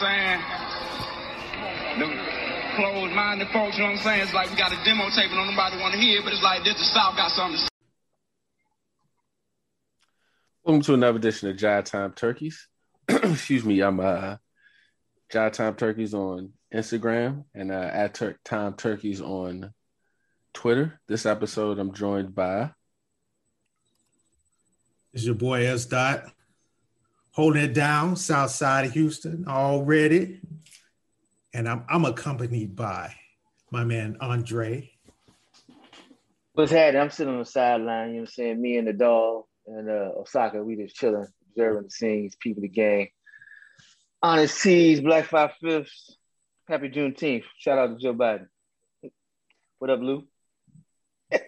what I'm saying? The closed-minded folks, you know what I'm saying? It's like we got a demo tape and nobody want to hear it, but it's like this the South got something to say. Welcome to another edition of Jive Time Turkeys. Excuse me, I'm uh Jive Time Turkeys on Instagram and uh, at Tur- Time Turkeys on Twitter. This episode, I'm joined by. Is your boy S. Dot, holding it down, south side of Houston already. And I'm, I'm accompanied by my man Andre. What's happening? I'm sitting on the sideline, you know what I'm saying? Me and the dog and uh, Osaka, we just chilling, observing the scenes, people the game. Honest Seas, Black Five Fifths, happy Juneteenth. Shout out to Joe Biden. What up, Lou?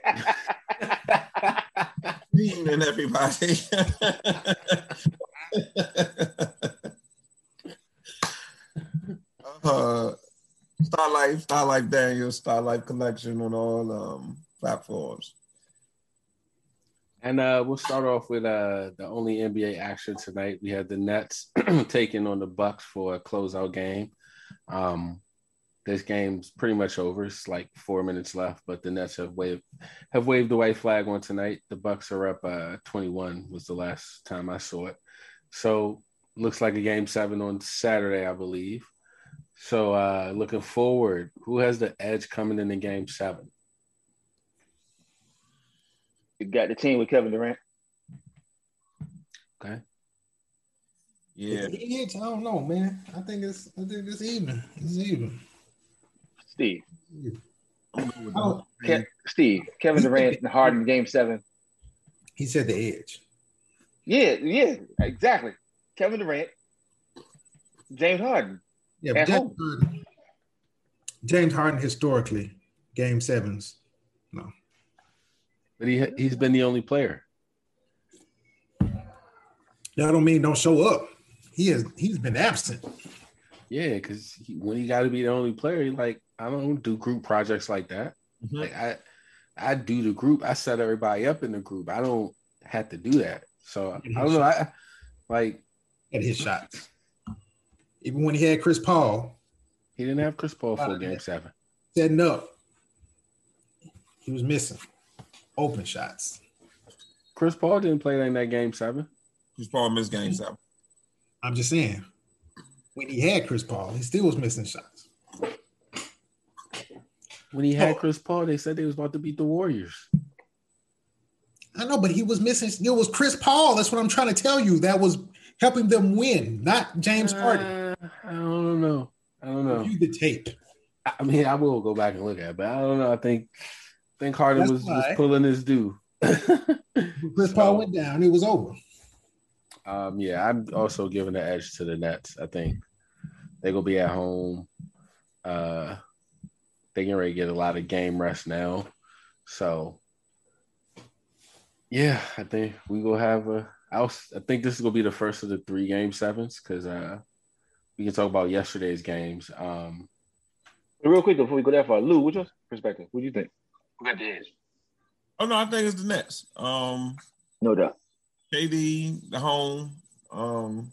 evening, everybody. uh, Star Life, Star Life Daniel, Star Life Collection on all um, platforms. And uh, we'll start off with uh, the only NBA action tonight. We had the Nets taking on the Bucks for a closeout game. Um, this game's pretty much over. It's like four minutes left, but the Nets have waved have waved the white flag on tonight. The Bucks are up uh, 21 was the last time I saw it. So looks like a game seven on Saturday, I believe. So uh, looking forward, who has the edge coming in the game seven? You got the team with Kevin Durant. Okay. Yeah. Edge, I don't know, man. I think it's I think it's even. It's even. Steve. I'm good with Oh. Ke- Steve. Kevin Durant and Harden game seven. He said the edge. Yeah, yeah, exactly. Kevin Durant, James Harden. Yeah, At James home. Harden, James Harden historically, game sevens. No. But he he's been the only player. That don't mean don't show up. He has he's been absent. Yeah, because he, when he got to be the only player, he like I don't do group projects like that. Mhm. Like I, I do the group. I set everybody up in the group. I don't have to do that. So I don't know. I like at his shots. Even when he had Chris Paul he didn't have Chris Paul for game seven. setting up, he was missing open shots. Chris Paul didn't play in that game seven. Chris Paul missed game mm-hmm. seven. I'm just saying, when he had Chris Paul, he still was missing shots. When he had Oh. Chris Paul, they said they was about to beat the Warriors. I know, but he was missing. It was Chris Paul. That's what I'm trying to tell you. That was helping them win, not James Harden. Uh, I don't know. I don't know. Review the tape. I mean, I will go back and look at it, but I don't know. I think I think Harden was, was pulling his due. Chris So- Paul went down, it was over. Um, yeah, I'm also giving the edge to the Nets. I think they're gonna be at home. Uh, they can ready to get a lot of game rest now. So, yeah, I think we will have a. I'll, I think this is gonna be the first of the three game sevens because uh, we can talk about yesterday's games. Um, Real quick before we go that far, Lou, what's your perspective? What do you think? Who got the edge? Oh no, I think it's the Nets. Um, No doubt. KD, the home, um,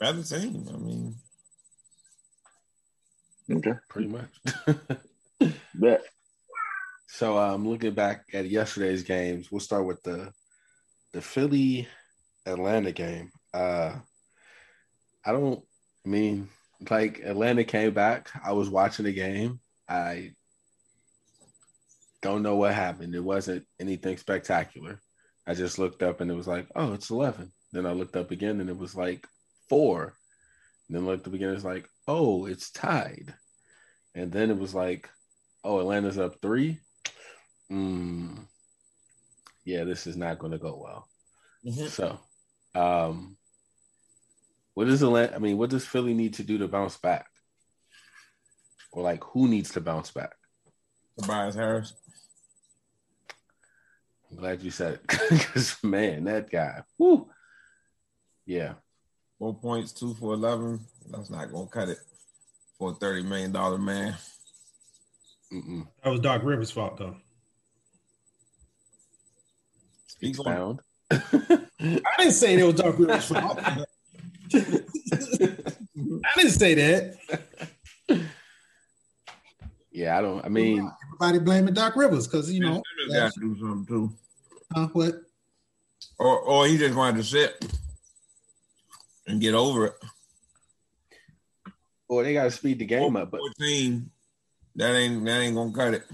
better same. I mean, Okay. pretty much. Bet. So um looking back at yesterday's games, we'll start with the the Philly Atlanta game. Uh I don't I mean like Atlanta came back. I was watching the game. I don't know what happened. It wasn't anything spectacular. I just looked up and it was like, oh, it's 11. Then I looked up again and it was like four. And then looked up again, it's like, oh, it's tied. And then it was like, oh, Atlanta's up three. Mm, yeah, this is not going to go well. mhm. So, um, what does Atlanta? I mean, what does Philly need to do to bounce back? Or like, who needs to bounce back? Tobias Harris. I'm glad you said it because man, that guy. Whoo. Yeah, Four points, two for eleven. That's not gonna cut it for a thirty million dollar man. Mm-mm. That was Doc Rivers' fault, though. Speak on Expound. I didn't say it was Doc Rivers' fault. I didn't say that. Yeah, I don't. I mean, Everybody blaming Doc Rivers because you know. Simmons got to do something too, Uh, what? or or he just going to sit and get over it. or they got to speed the game up. But fourteen, that ain't that ain't gonna cut it.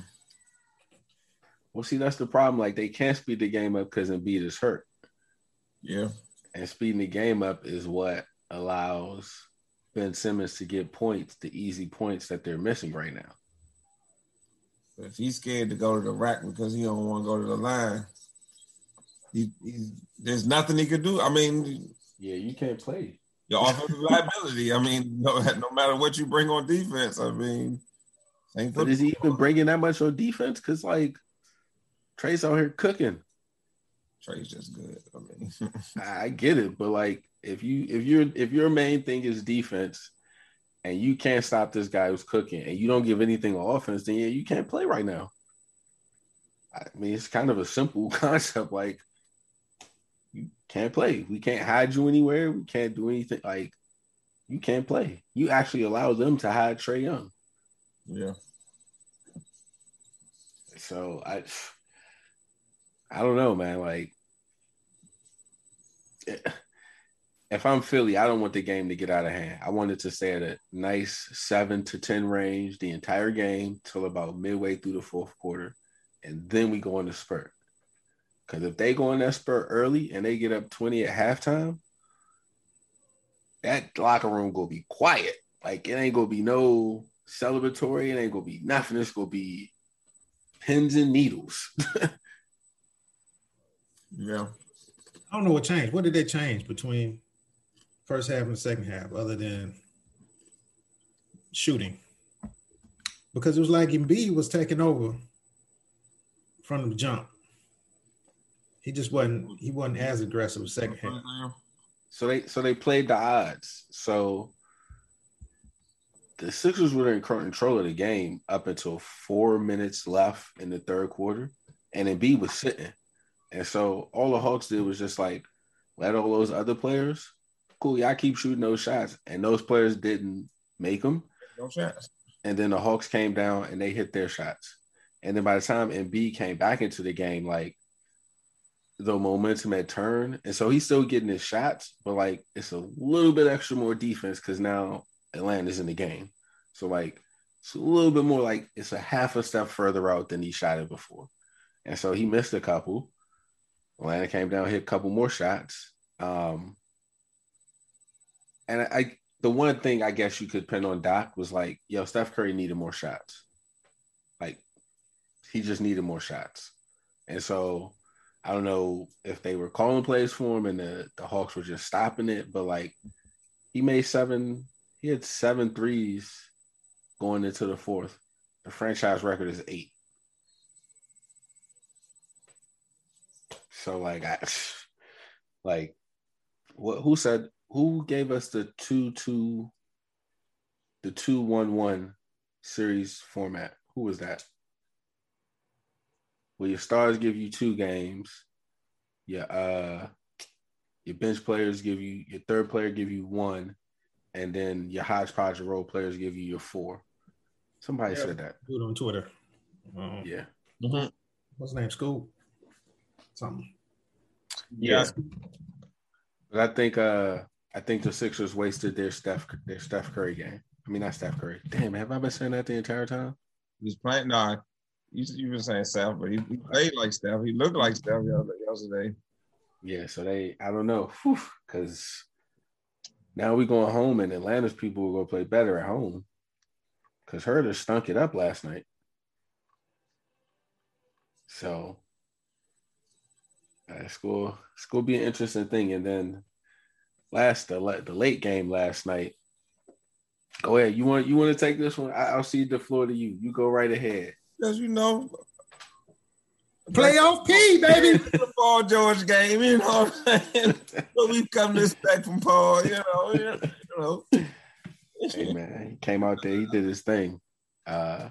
Well, see, that's the problem. Like they can't speed the game up because Embiid is hurt, Yeah, and speeding the game up is what allows Ben Simmons to get points, the easy points that they're missing right now. But if he's scared to go to the rack because he don't want to go to the line, he, he's, there's nothing he could do. I mean, Yeah, you can't play. your offensive liability. I mean, no, no matter what you bring on defense, I mean, same But is he even bringing that much on defense? Because like Trae's out here cooking. Trae's just good. I mean, I get it, but like if you if your if your main thing is defense and you can't stop this guy who's cooking and you don't give anything on offense, then yeah, you can't play right now. I mean, it's kind of a simple concept. Like you can't play. We can't hide you anywhere. We can't do anything. Like you can't play. You actually allow them to hide Trae Young. yeah. So I I don't know, man. Like if I'm Philly, I don't want the game to get out of hand. I want it to stay at a nice seven to ten range the entire game till about midway through the fourth quarter, and then we go on the spurt. Because if they go on that spurt early and they get up 20 at halftime, that locker room gonna be quiet. Like it ain't gonna be no celebratory. It ain't gonna be nothing. It's gonna be pins and needles. Yeah. I don't know what changed. What did they change between first half and second half, other than shooting? Because it was like Embiid was taking over from the jump. He just wasn't. He wasn't as aggressive second half. So they so they played the odds. So the Sixers were in control of the game up until four minutes left in the third quarter, and Embiid was sitting. And so all the Hawks did was just like let all those other players, cool, y'all keep shooting those shots, and those players didn't make them. No chance. And then the Hawks came down and they hit their shots. And then by the time Embiid came back into the game, like the momentum had turned. And so he's still getting his shots, but like it's a little bit extra more defense because now Atlanta's in the game. So like it's a little bit more like it's a half a step further out than he shot it before. And so he missed a couple. Atlanta came down, hit a couple more shots. Um, and I, I the one thing I guess you could pin on Doc was like, yo, Steph Curry needed more shots. Like he just needed more shots. And so I don't know if they were calling plays for him and the, the Hawks were just stopping it, but like he made seven, he had seven threes going into the fourth. The franchise record is eight. So like I like what who said who gave us the two two the two one one series format? Who was that? Well, your stars give you two games. Your uh your bench players give you your third player give you one, and then your hodgepodge role players give you your four. Somebody Yeah. said that. Do it on Twitter. Um, Yeah. What's his name? School. Something. Yeah. But I think uh I think the Sixers wasted their Steph their Steph Curry game. I mean not Steph Curry. Damn, have I been saying that the entire time? He's playing. Nah, you you've been saying Steph, but he, he played like Steph. He looked like Steph yesterday. Yeah, so they I don't know. Because now we going home and Atlanta's people will go play better at home. Cause Huerter stunk it up last night. So it's going it's gonna be an interesting thing. And then last the, la- the late game last night. Go ahead. You want you want to take this one? I, I'll cede the floor to you. You go right ahead. Because you know, Playoff P, baby. the Paul George game. You know what I'm saying? what we've come to expect from Paul. You know, you know. hey man, he came out there. He did his thing. Uh,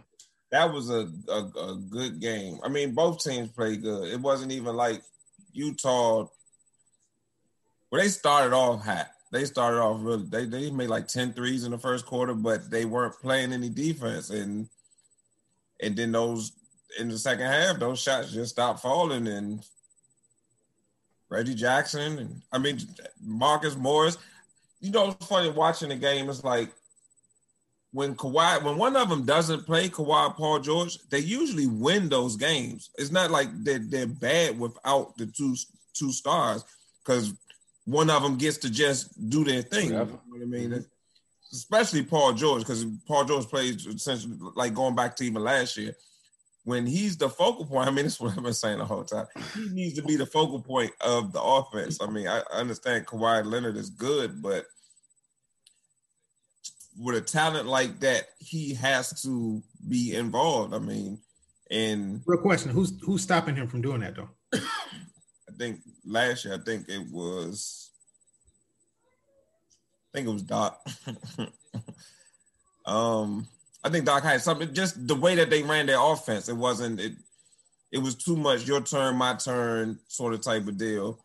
that was a, a, a good game. I mean, both teams played good. It wasn't even like Utah. Well, they started off hot, they started off really they they made like 10 threes in the first quarter, but they weren't playing any defense. And and then those in the second half, those shots just stopped falling and Reggie Jackson and I mean Marcus Morris. You know, it's funny watching the game. It's like when Kawhi, when one of them doesn't play, Kawhi, Paul George, they usually win those games. It's not like they're, they're bad without the two two stars because one of them gets to just do their thing. You know what I mean? Mm-hmm. Especially Paul George, because Paul George plays essentially like going back to even last year. When he's the focal point, I mean, that's what I've been saying the whole time. He needs to be the focal point of the offense. I mean, I understand Kawhi Leonard is good, but with a talent like that, he has to be involved. I mean, and real question: Who's who's stopping him from doing that though? I think last year, I think it was, I think it was Doc. um, I think Doc had something. Just the way that they ran their offense, it wasn't it. It was too much your turn, my turn, sort of type of deal.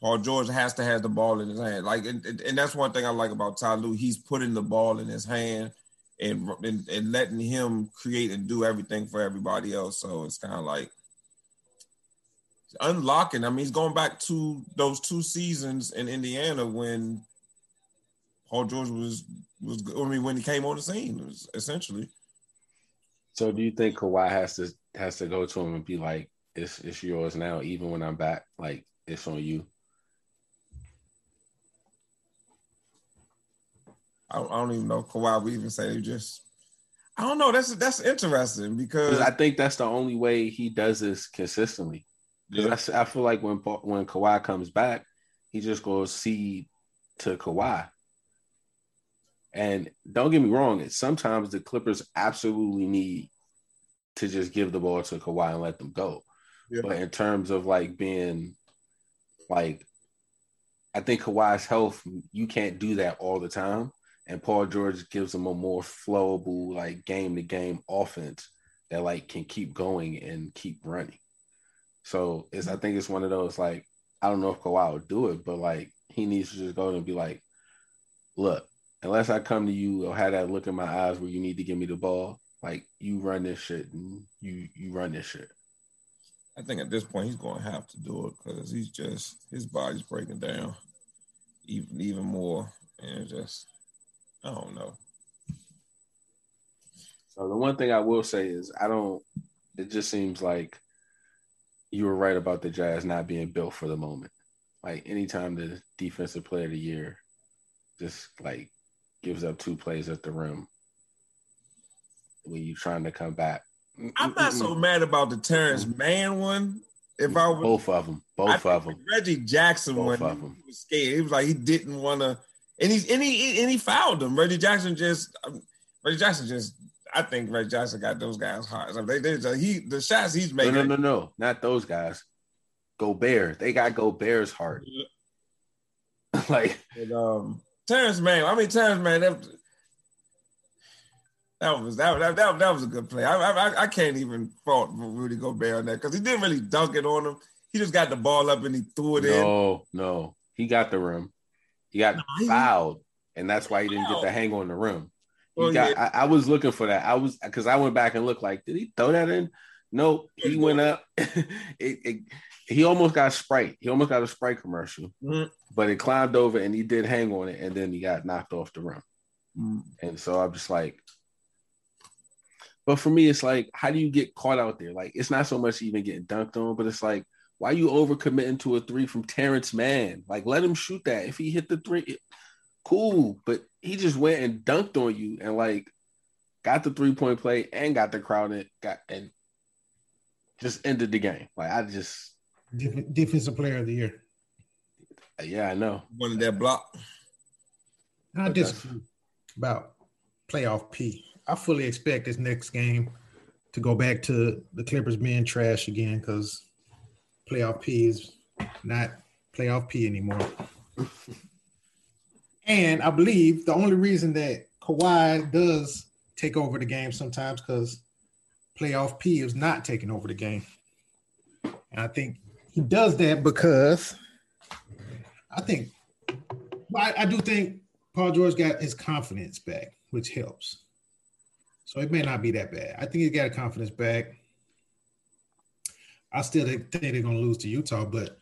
Paul George has to have the ball in his hand. Like, and, and that's one thing I like about Ty Lue. He's putting the ball in his hand and, and, and letting him create and do everything for everybody else. So it's kind of like unlocking. I mean, he's going back to those two seasons in Indiana when Paul George was was. I mean, when he came on the scene, essentially. So, do you think Kawhi has to has to go to him and be like, "It's it's yours now, even when I'm back. Like, it's on you." I don't, I don't even know Kawhi would even say just. I don't know. That's that's interesting because I think that's the only way he does this consistently. Because yeah. I, I feel like when when Kawhi comes back, he just goes see to Kawhi. And don't get me wrong, sometimes the Clippers absolutely need to just give the ball to Kawhi and let them go. Yeah. But in terms of like being like, I think Kawhi's health, you can't do that all the time and Paul George gives them a more flowable, like game to game offense that like can keep going and keep running. So it's I think it's one of those like I don't know if Kawhi will do it, but like he needs to just go and be like, look, unless I come to you or have that look in my eyes where you need to give me the ball, like you run this shit and you you run this shit. I think at this point he's going to have to do it because he's just his body's breaking down even even more, and just I don't know. So the one thing I will say is I don't. It just seems like you were right about the Jazz not being built for the moment. Like anytime the defensive player of the year just like gives up two plays at the rim when you're trying to come back. I'm not so mad about the Terance Mann one. If I was, both of them, both of them. Reggie Jackson both one, of them. He was scared. He was like he didn't want to and he's and he and he fouled them. Reggie Jackson just um, Reggie Jackson just I think Reggie Jackson got those guys hard. So they, they he the shots he's making. No, no, no, no, not those guys. Go Gobert. They got Go Gobert's heart. like and, um Terance Mann. I mean Terance Mann. That, that was that, that, that, that was a good play. I, I I can't even fault Rudy Gobert on that because he didn't really dunk it on him. He just got the ball up and he threw it no, in. No, no, he got the rim. He got no, fouled, and that's why he didn't get the hang on the rim. He well, got. Yeah. I, I, was looking for that. I was because I went back and looked like, did he throw that in? No, he went up. it, it, he almost got Sprite. He almost got a Sprite commercial, mm-hmm. but it climbed over and he did hang on it, and then he got knocked off the rim. Mm-hmm. And so I'm just like, but for me, it's like, how do you get caught out there? Like, it's not so much even getting dunked on, but it's like, why you overcommitting to a three from Terance Mann? Like, let him shoot that. If he hit the three, cool. But he just went and dunked on you and like got the three point play and got the crowd and got and just ended the game. Like I just defensive player of the year. Yeah, I know. One of that block. I just about playoff P. I fully expect this next game to go back to the Clippers being trash again because playoff P is not playoff P anymore. and I believe the only reason that Kawhi does take over the game sometimes because playoff P is not taking over the game. And I think he does that because I think I, I do think Paul George got his confidence back, which helps. So it may not be that bad. I think he got a confidence back. I still think they're going to lose to Utah, but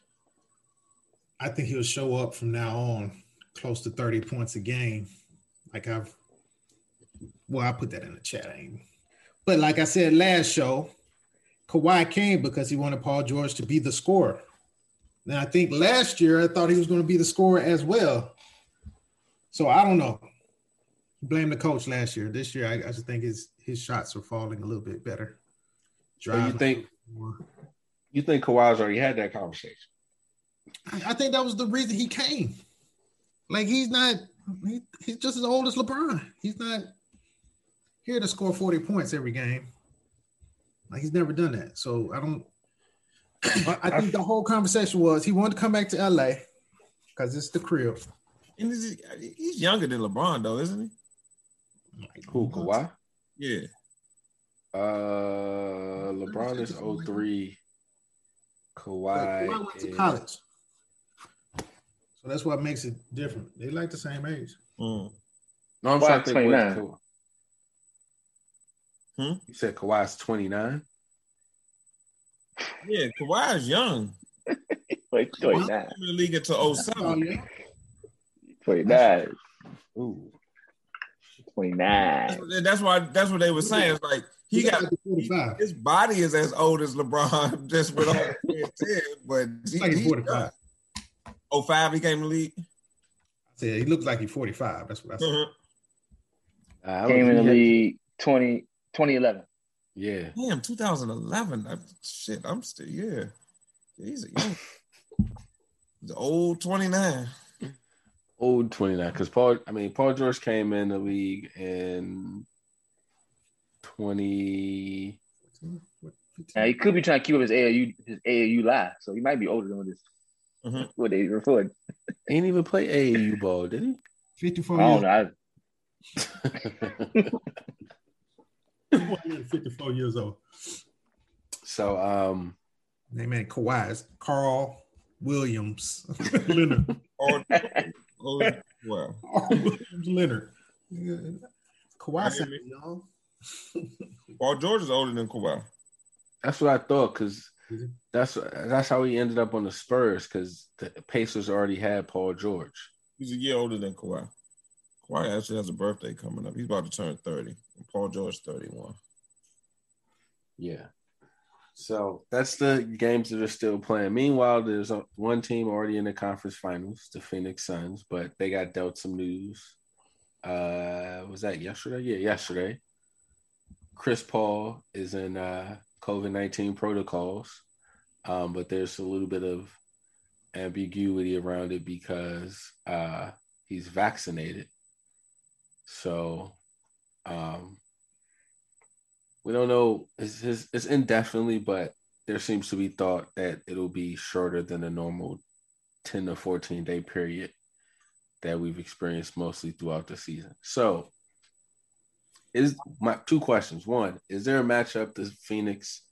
I think he'll show up from now on close to 30 points a game. Like I've, well, I put that in the chat. But like I said last show, Kawhi came because he wanted Paul George to be the scorer. And I think last year I thought he was going to be the scorer as well. So I don't know. Blame the coach last year. This year I, I just think his his shots are falling a little bit better. so you think you think Kawhi's already had that conversation? I, I think that was the reason he came. Like he's not he, he's just as old as LeBron. He's not here to score 40 points every game. Like he's never done that. So I don't I think the whole conversation was he wanted to come back to LA because it's the crib. And he's younger than LeBron, though, isn't he? Who, Kawhi? Yeah. Uh, LeBron is 03. Kawhi, Kawhi went to college. So that's what makes it different. They like the same age. Mm. No, I'm trying to think. 29. Hmm? You said Kawhi's 29? Yeah, Kawhi's young. Wait, 29. In the league until 07. 29. Ooh. 29. That's why that's what they were saying. It's like he got he, his body is as old as LeBron, just with all the 10, but he, like he's 45. 05 he came to the league. I said he looks like he's 45. That's what I said. Mm-hmm. Uh, came in the league 20, 2011. Yeah. Damn, 2011. I, shit, I'm still, yeah. He's a young, he's old 29. Old 29. Because Paul, I mean, Paul George came in the league in 20. Now, he could be trying to keep up his AAU, his AAU life. So he might be older than what this, mm-hmm. what they record. He didn't even play AAU ball, did he? 54 I don't know. 54 years old. So, um, name ain't Kawhi. Carl Williams Leonard. oh, oh, well. Carl Williams Leonard. Yeah. Kawhi young. Paul George is older than Kawhi. That's what I thought because that's that's how he ended up on the Spurs because the Pacers already had Paul George. He's a year older than Kawhi. Kawhi actually has a birthday coming up. He's about to turn 30. Paul George 31. Yeah. So that's the games that are still playing. Meanwhile, there's a, one team already in the conference finals, the Phoenix Suns, but they got dealt some news. Uh, was that yesterday? Yeah, yesterday. Chris Paul is in uh, COVID 19 protocols, um, but there's a little bit of ambiguity around it because uh, he's vaccinated. So um, we don't know. It's, it's, it's indefinitely, but there seems to be thought that it'll be shorter than a normal 10 to 14 day period that we've experienced mostly throughout the season. So, is my two questions. One, is there a matchup that Phoenix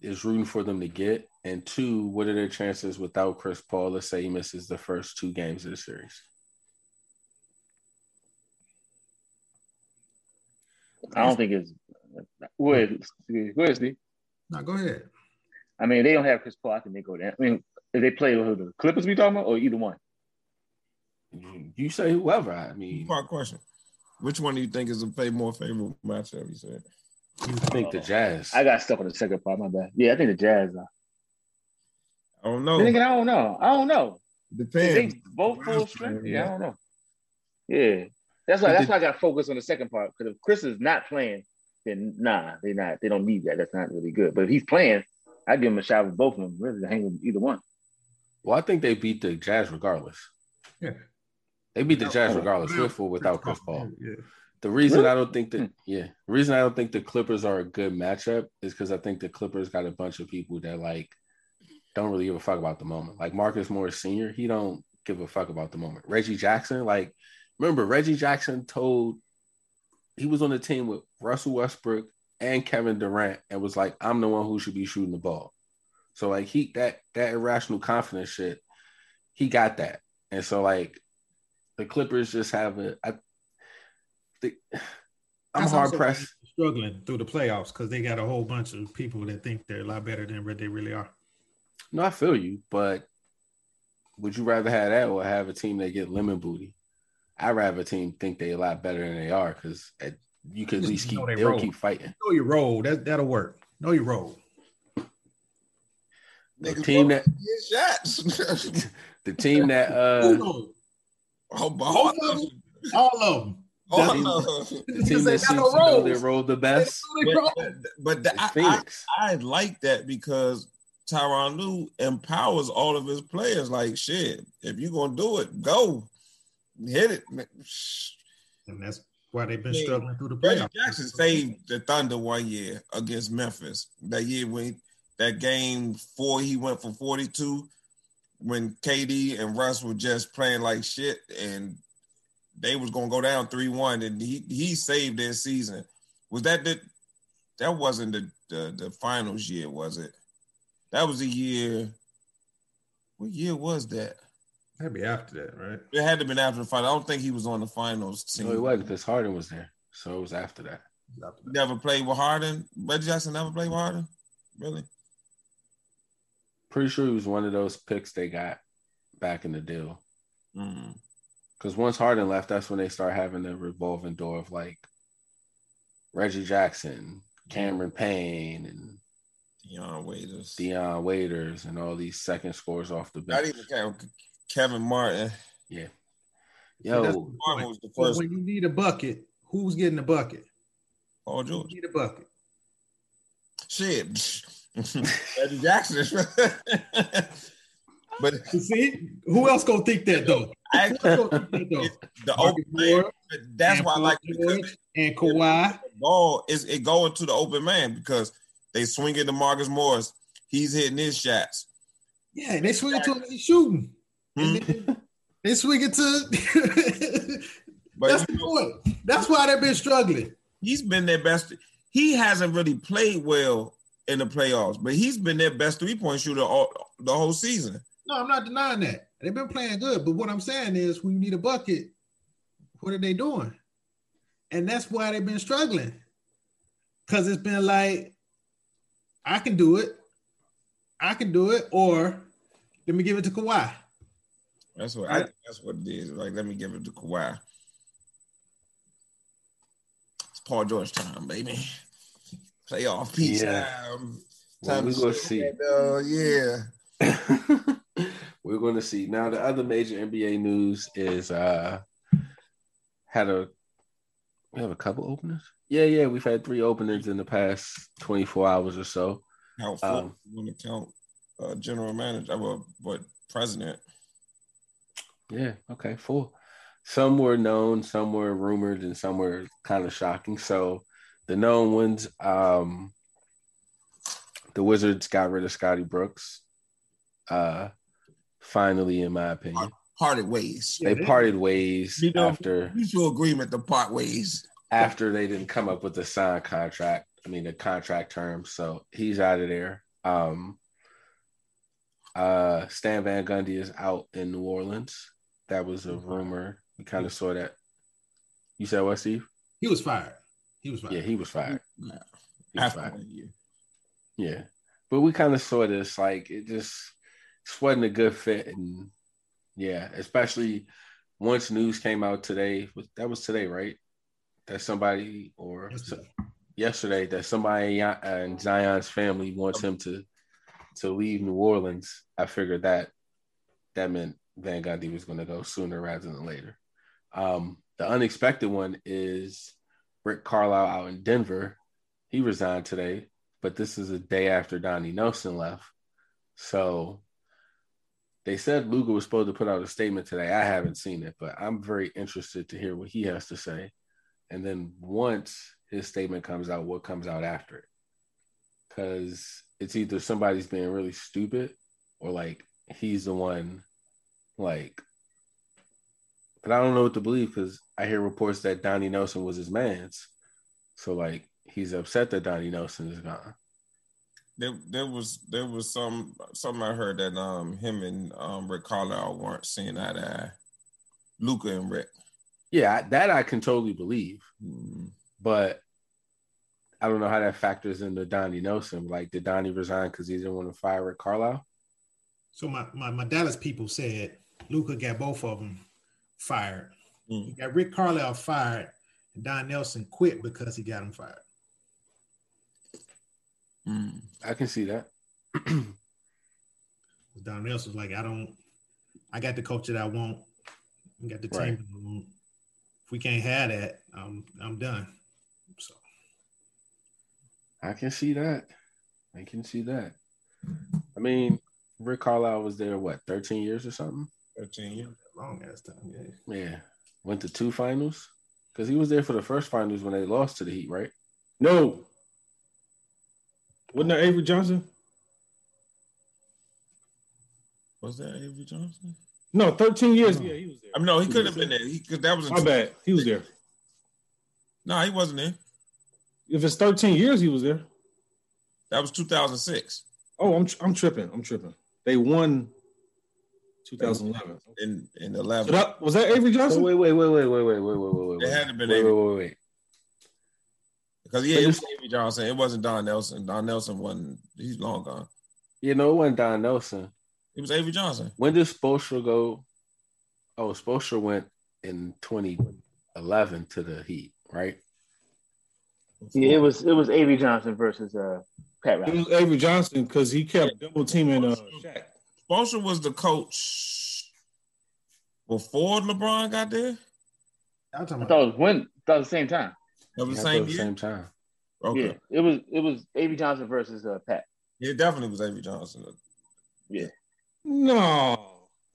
is rooting for them to get? And two, what are their chances without Chris Paul? Let's say he misses the first two games of the series. I don't think it's. Go ahead, go ahead, Steve. No, go ahead. I mean, they don't have Chris Paul. I think they go down. I mean, if they play with the Clippers, we talking about, or either one. You say whoever. I mean, part question. Which one do you think is a more favorable matchup? You said. I think the Jazz. I got stuck on the second part. My bad. Yeah, I think the Jazz. Are. I don't know. Thinking, I don't know. I don't know. Depends. They both full strength. Yeah, I don't know. Yeah, that's why. That's why I got to focus on the second part. Because if Chris is not playing, then nah, they not. They don't need that. That's not really good. But if he's playing, I give him a shot with both of them. Really, to hang with either one. Well, I think they beat the Jazz regardless. Yeah, they beat the Jazz regardless, with or without Chris Paul. Yeah. The reason really? I don't think that, yeah, the reason I don't think the Clippers are a good matchup is because I think the Clippers got a bunch of people that like don't really give a fuck about the moment. Like Marcus Morris Senior, he don't give a fuck about the moment. Reggie Jackson, like Remember, Reggie Jackson told he was on the team with Russell Westbrook and Kevin Durant and was like, I'm the one who should be shooting the ball. So like he that that irrational confidence shit, he got that. And so like the Clippers just have a I think I'm That's hard pressed. struggling through the playoffs because they got a whole bunch of people that think they're a lot better than what they really are. No, I feel you, but would you rather have that or have a team that get lemon booty? I'd rather a team think they a lot better than they are because you can at least keep they they'll keep fighting. Know your role. That that'll work. Know your role. The team both that shots. the team that uh knows? Oh, but all of of them? them. All of them. All team- of them. the team that seems to know their role the best But, but the, I, I, I like that because Tyronn Lue empowers all of his players. Like shit, if you're gonna do it, go hit it. And that's why they've been Yeah. struggling through the playoffs. Jackson saved the Thunder one year against Memphis. That year when that game four, he went for 42 when KD and Russ were just playing like shit and they was gonna go down 3-1 and he he saved their season. Was that the that wasn't the, the the finals year, was it? That was the year. What year was that? That'd be after that, right? It had to have been after the final. I don't think he was on the finals team. No, it wasn't because Harden was there. So it was after that. After that. Never played with Harden. Reggie Jackson never played with Harden. Really? Pretty sure he was one of those picks they got back in the deal. Mm. Because once Harden left, that's when they start having the revolving door of like Reggie Jackson, Cameron Payne, and Dion Waiters. Dion Waiters, and all these second scores off the bench. Not even Ke- Kevin Martin. Yeah. Yo, the Martin point. was the first. when you need a bucket, who's getting the bucket? Paul You George. need a bucket. Shit. Reggie Jackson. but You see, who else gonna think that though? I actually, think that though? the open man, that's why I like George and Kawhi. ball is it going to the open man because they swing it to Marcus Morris. He's hitting his shots. Yeah, they swing it to him, he's shooting. Hmm? And they swing it to. That's the know, point. That's why they've been struggling. he's been their best. He hasn't really played well in the playoffs, but he's been their best three point shooter all, the whole season. No, I'm not denying that. They've been playing good, but what I'm saying is, when you need a bucket, what are they doing? And that's why they've been struggling. Because it's been like, I can do it, I can do it, or let me give it to Kawhi. That's what I, that's what it is. Like, let me give it to Kawhi. It's Paul George time, baby. Playoff peace Yeah. time. Well, we to gonna see. that, uh, yeah. We're going to see. Now, the other major NBA news is uh had a we have a couple openers. Yeah, yeah, we've had three openings in the past 24 hours or so. Count four. Um, when to count uh, general manager, well, but president. Yeah, okay, four. Some were known, some were rumored, and some were kind of shocking. So the known ones, um the Wizards got rid of Scotty Brooks. Uh finally, in my opinion. Parted ways. They they- parted ways You know- after Mutual agreement to part ways. after they didn't come up with the signed contract. I mean the contract terms. So he's out of there. Um uh Stan Van Gundy is out in New Orleans. That was a rumor. We kind of saw that. You said what, Steve? He was fired. He was fired. Yeah, he was fired. Yeah. He was fired. Yeah. But we kind of saw this like it just just wasn't a good fit and yeah, especially once news came out today, that was today, right? That somebody or Yesterday. yesterday that somebody uh, in Zion's family wants him to to leave New Orleans. I figured that that meant Van Gundy was going to go sooner rather than later. Um, the unexpected one is Rick Carlisle out in Denver. He resigned today, but this is a day after Donnie Nelson left. So they said Luka was supposed to put out a statement today. I haven't seen it, but I'm very interested to hear what he has to say. And then once his statement comes out, what comes out after it? Because it's either somebody's being really stupid or like he's the one, like, but I don't know what to believe because I hear reports that Donnie Nelson was his man's. So, like, he's upset that Donnie Nelson is gone. there, there was there was some something I heard that um him and um Rick Carlisle weren't seeing eye to eye. Luka and Rick. Yeah, that I can totally believe, Mm. but I don't know how that factors into Donnie Nelson. Like, did Donnie resign because he didn't want to fire Rick Carlisle? So my, my, my Dallas people said Luka got both of them fired. Mm. He got Rick Carlisle fired, and Don Nelson quit because he got him fired. Mm. I can see that. Don Nelson was like, I don't, I got the coach that I want. I got the team Right. that I want. If we can't have that, I'm I'm done. So I can see that. I can see that. I mean, Rick Carlisle was there what, 13 years or something? 13 years. Long ass time. Yeah. Yeah. Went to two finals. Because he was there for the first finals when they lost to the Heat, right? No. Wasn't that Avery Johnson? Was that Avery Johnson? No, 13 years. Yeah, he was there. I mean, no, he He couldn't have been there. He could. That was a My bad. He was there. No, he wasn't there. If it's 13 years, he was there. That was 2006 Oh, I'm I'm tripping. I'm tripping. They won 2011. in in So 11. that, was that Avery Johnson? wait, wait, wait, wait, wait, wait, wait, wait, wait, wait. It had to been wait, Avery. wait, wait, wait. Because yeah, it was Avery Johnson. It wasn't Don Nelson. Don Nelson wasn't. He's long gone. You know, it wasn't Don Nelson. It was Avery Johnson. When did Spoelstra go? Oh, Spoelstra went in 2011 to the Heat, right? Yeah, it was it was Avery Johnson versus uh Pat Riley. It was Avery Johnson because he kept double teaming uh, Shaq. Spoelstra was the coach before LeBron got there. I'm talking I about thought it was when that was the same time. That was the same at year. same time. Okay. Yeah, it was it was Avery Johnson versus uh, Pat. It definitely was Avery Johnson. Yeah. No,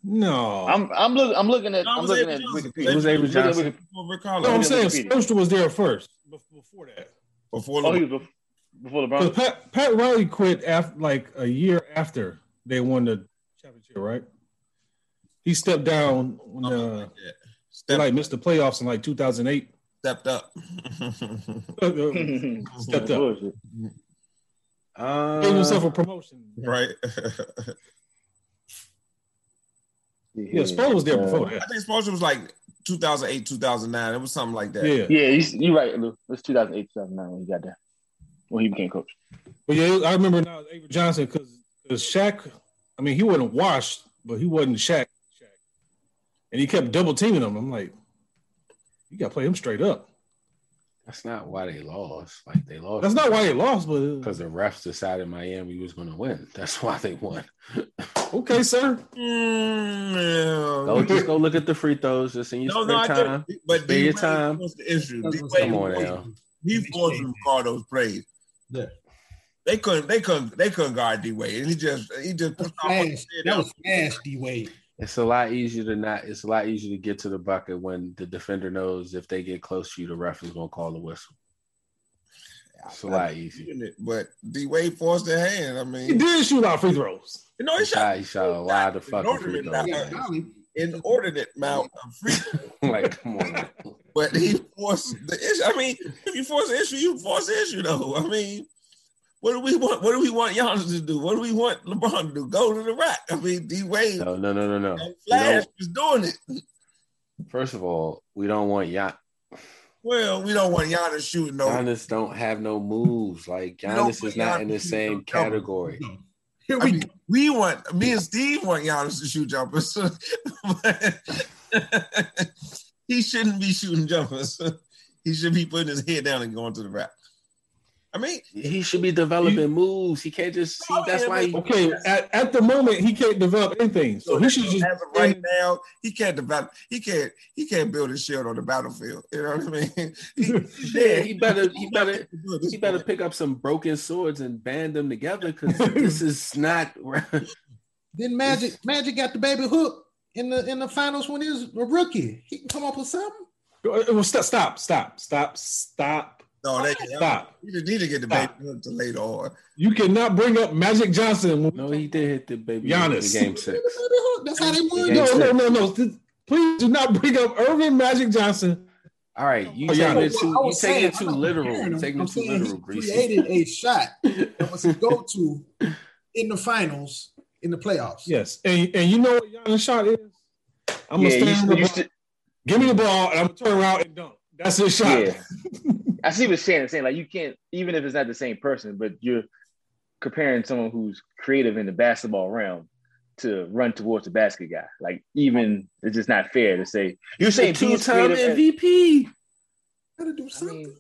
no. I'm I'm looking I'm looking at No, I'm looking Avery at Johnson. Wikipedia. It was Avery Look at Johnson. Wiki- Before Rick no, I'm saying at Spoelstra was there first. Before that, Before Oh, he was before because LeBron. Pat Pat Riley quit after like a year after they won the championship, right? He stepped down when Something uh, like they Stepped, like missed the playoffs in like 2008. stepped up. stepped up, Bullshit. Uh, gave himself a promotion. right. Yeah, Spo was there before I that. think Spoelstra was like 2008, 2009. It was something like that. Yeah, Yeah, you, you're right, Lou. It was 2008, 2009 when he got there. When he became coach. but yeah, I remember now Avery Johnson because because Shaq. I mean, he wasn't washed, but he wasn't Shaq. Shaq, and he kept double teaming him. I'm like, you got to play him straight up. That's not why they lost. Like they lost. That's not why they lost, but because the refs decided Miami was going to win. That's why they won. okay, sir. Mm, Go just go look at the free throws. Just in your no, spare no, time. did. But Spare D your time. was the issue. D Come on forced- now. He forced them to call those plays. Yeah. They couldn't. They couldn't. They couldn't guard D Wade, and he just he just That's pushed off fast. That was fast, D Wade. It's a lot easier to not. It's a lot easier to get to the bucket when the defender knows if they get close to you, the ref is going to call the whistle. It's a lot easier. But D Wade forced their hand. I mean, He did shoot a lot of free throws. you know, He he shot, shot he shot a lot of fucking free Inordinate throws. Yeah, amount. man. golly. inordinate amount of free. like, come on. But he forced the issue. I mean, if you force the issue, you force the issue, though. I mean, what do we want? What do we want Giannis to do? What do we want LeBron to do? Go to the rack. I mean, D Wade, No, no, no, no, no. and You Flash know, is doing it. first of all, we don't want Gian- Well, we don't want Giannis shooting no. Giannis. Don't have no moves. Like We don't Giannis is not in the same shoot no jumpers. category. Here I we mean, go. we want me and Steve want Giannis to shoot jumpers. He shouldn't be shooting jumpers. He should be putting his head down and going to the rack. I mean, He should be developing moves. He can't just see. That's why. He, Okay, at, at the moment he can't develop anything, so he should just as of right now, he can't develop. He can't. He can't build his shield on the battlefield. You know what I mean? He, yeah, he better. He better. to do it this He better pick up some broken swords and band them together because this is not. Then Magic Magic got the baby hook in the in the finals when he was a rookie. He can come up with something. Well, stop, stop, stop, stop, stop. No, they Stop. He just need to get the Stop. baby hook to later on. You cannot bring up Magic Johnson. when No, he did hit the baby Giannis. in game six. That's how they won. No, no, no, no. Please do not bring up Earvin Magic Johnson All right, you Oh, taking it too you was taking it too literal. You him. taking I'm it too literal, he Greasy. created a shot that was his go-to in the finals in the playoffs. Yes, and and you know what Giannis shot is? I'm yeah, gonna you, stand on the you ball, st- give me the ball, and I'm gonna turn around and dunk. That's his shot. Yeah. I see what Shannon's saying. Like you can't, even if it's not the same person, but you're comparing someone who's creative in the basketball realm to run towards the basket guy. Like even it's just not fair to say you're saying Two he's time MVP. Gotta do I something. mean,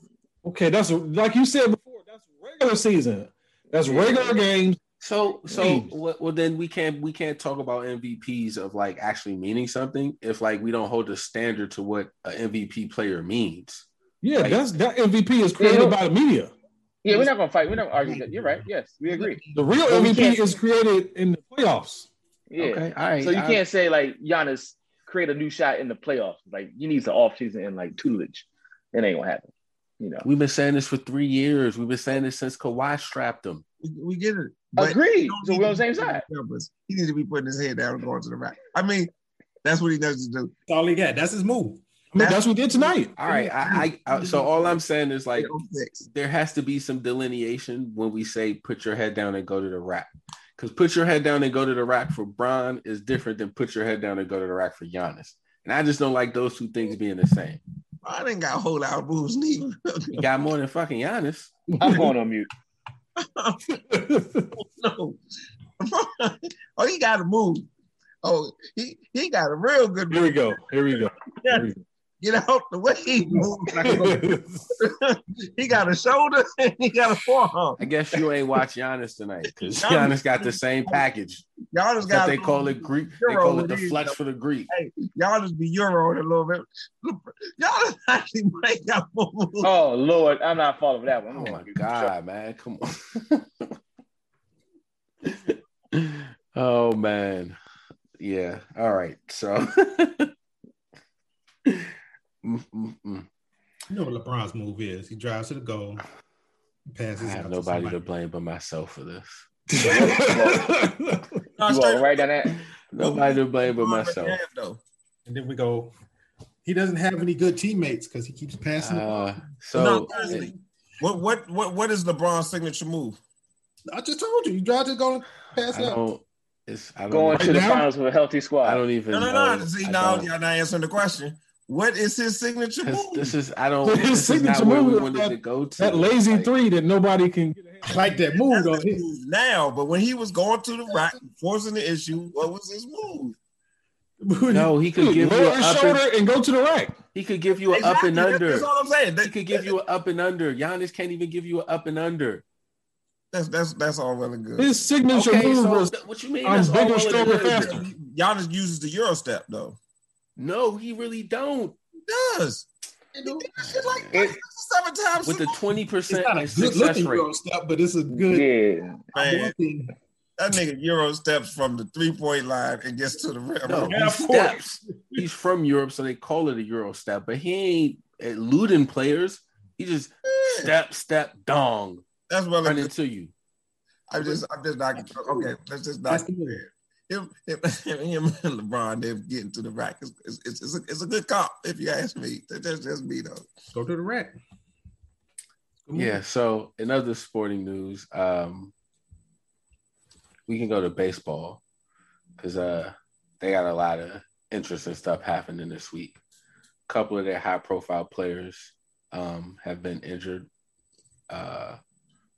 Okay, that's like you said before. That's regular season. That's regular games. So so well, well then we can't we can't talk about MVPs of like actually meaning something if like we don't hold the standard to what an MVP player means. Yeah, Like- that's that MVP is created Yeah. by the media. yeah, we're not gonna fight. We're not gonna argue that. You're right. Yes, we agree. The real Well, MVP is created in the playoffs. Yeah. Okay, all right. So you I- can't say like Giannis create a new shot in the playoffs. Like you need some off season and like tutelage. It ain't gonna happen. You know. We've been saying this for three years. We've been saying this since Kawhi strapped him. We, we get it. But Agreed. So we're on the same be side. numbers. He needs to be putting his head down and going to the rack. I mean, that's what he does to do. That's all he got. That's his move. I mean, that's what we did tonight. All right. I, I, I so all I'm saying is like Like, there has to be some delineation when we say put your head down and go to the rack. Because put your head down and go to the rack for Bron is different than put your head down and go to the rack for Giannis. And I just don't like those two things being the same. I didn't got a whole lot of moves neither. He got more than fucking Giannis. I'm going on mute. no. oh, he got a move. Oh, he, he got a real good Here we go. Here we go. Here we Get out the way he moved. he got a shoulder and he got a forearm. I guess you ain't watch Giannis tonight because Giannis got the same package. Y'all just got they call it Greek. They call it the flex for the Greek. Hey, y'all just be Euro a little bit. Y'all just actually break out moves. Oh Lord, I'm not falling for that one. Oh I'm my gonna- god, man! Come on. oh man, yeah. All right, so. Mm, mm, mm. You know what LeBron's move is. He drives to the goal, passes. I passes. have out nobody to somebody. blame but myself for this. No, You straight right down that. Nobody to blame but myself. McNabb. And then we go. He doesn't have any good teammates because he keeps passing. the ball. Uh, so no, seriously. What what what what is LeBron's signature move? I just told you, you drive to the goal and pass out. It's I don't. Going even- to the finals with a healthy squad. I don't even. No, no, know. no. See, I now y'all not answering the question. What is his signature move? This is I don't. His This is signature where we move wanted that- to go to. that lazy Like, three that nobody can get a hand. I like that move That's though. his He- move now, but when he was going to the rack, forcing the issue, what was his move? No, he could give you Lower an shoulder and, and go to the rack. he could give you an up and Exactly, under. That's all I'm saying. He could give you an up and under. Giannis can't even give you an up and under. That's that's that's all well and good. His signature Okay, move so was what you mean? I'm That's all bigger, stronger, faster. Giannis uses the Euro step though. No, he really don't. He does. He did shit like It- seven times. With the twenty percent not good success looking rate. Euro step, but it's a good Yeah. Man, that nigga Euro steps from the three point line and gets to the rim. No, he Half steps. He's from Europe, so they call it a Euro step. But he ain't eluding players. He just Yeah, step, step, dong, That's well run and good. into you. I'm just I'm just not okay. Let's just not That's the move. Him, him, him and LeBron, they're getting to the rack. It's, it's, it's, it's, a, it's a good comp, if you ask me. That's just me, though. Go to the rack. Yeah. So in other sporting news, um, we can go to baseball because uh, they got a lot of interesting stuff happening this week. A couple of their high-profile players um, have been injured. Uh,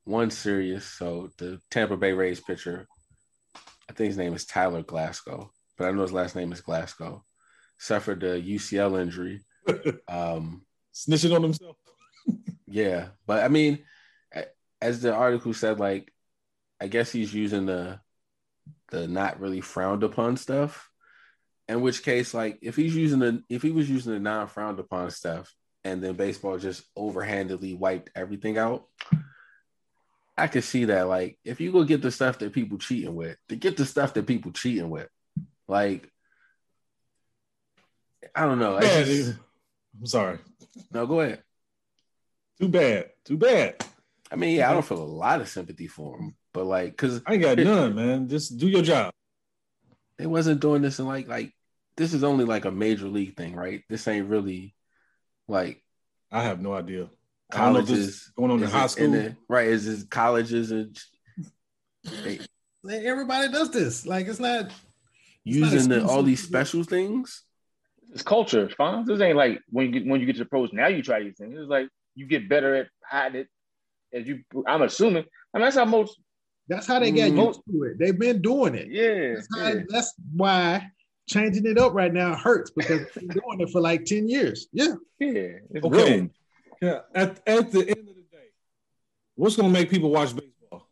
one serious. So the Tampa Bay Rays pitcher, I think his name is Tyler Glasnow, but I know his last name is Glasnow, suffered a UCL injury. Um, snitching on himself. yeah, but I mean, as the article said, like, I guess he's using the the not really frowned upon stuff. In which case, like, if he's using the if he was using the non frowned upon stuff, and then baseball just overhandedly wiped everything out, I could see that. Like, if you go get the stuff that people cheating with, to get the stuff that people cheating with, like, I don't know. I just, I'm sorry. no, go ahead. Too bad. Too bad. I mean, yeah, I don't mm-hmm. feel a lot of sympathy for him, but like, cause I ain't got none, man. Just do your job. they wasn't doing this in like like this is only like a major league thing, right? This ain't really like I have no idea. I don't know if this is Colleges going on in high school. the- right? Is it colleges and they everybody does this. Like it's not. It's not using the, all these special things? It's culture, fine. This ain't like when you get when you get to the pros. Now you try these things. It's like you get better at hiding it. As you, I'm assuming. I mean, that's how most. That's how they get Mm. used to it. They've been doing it. Yeah, That's, how- yeah. that's why changing it up right now hurts because they've been doing it for like 10 years. Yeah. yeah. It's Okay. growing. Yeah. At, at the end of the day, what's gonna make people watch baseball?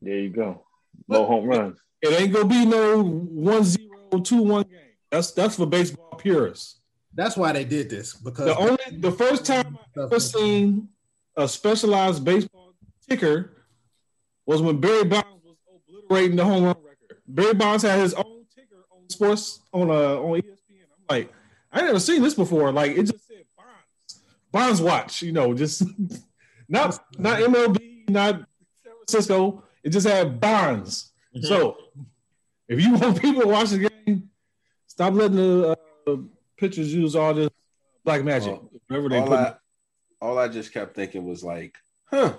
There you go. No home runs. It ain't gonna be no 1-0, 2-1 game. That's that's for baseball purists. That's why they did this because The only the first time I ever seen a specialized baseball ticker was when Barry Bonds was obliterating the home run record. Barry Bonds had his own ticker on sports on uh on ESPN. I'm like, I never seen this before. Like it just said Bonds, Bonds watch. You know, just not not MLB, not San Francisco. It just had Bonds. So if you want people to watch the game, stop letting the uh, pitchers use all this black magic. Well, Whatever they all put. I, all I just kept thinking was like, huh,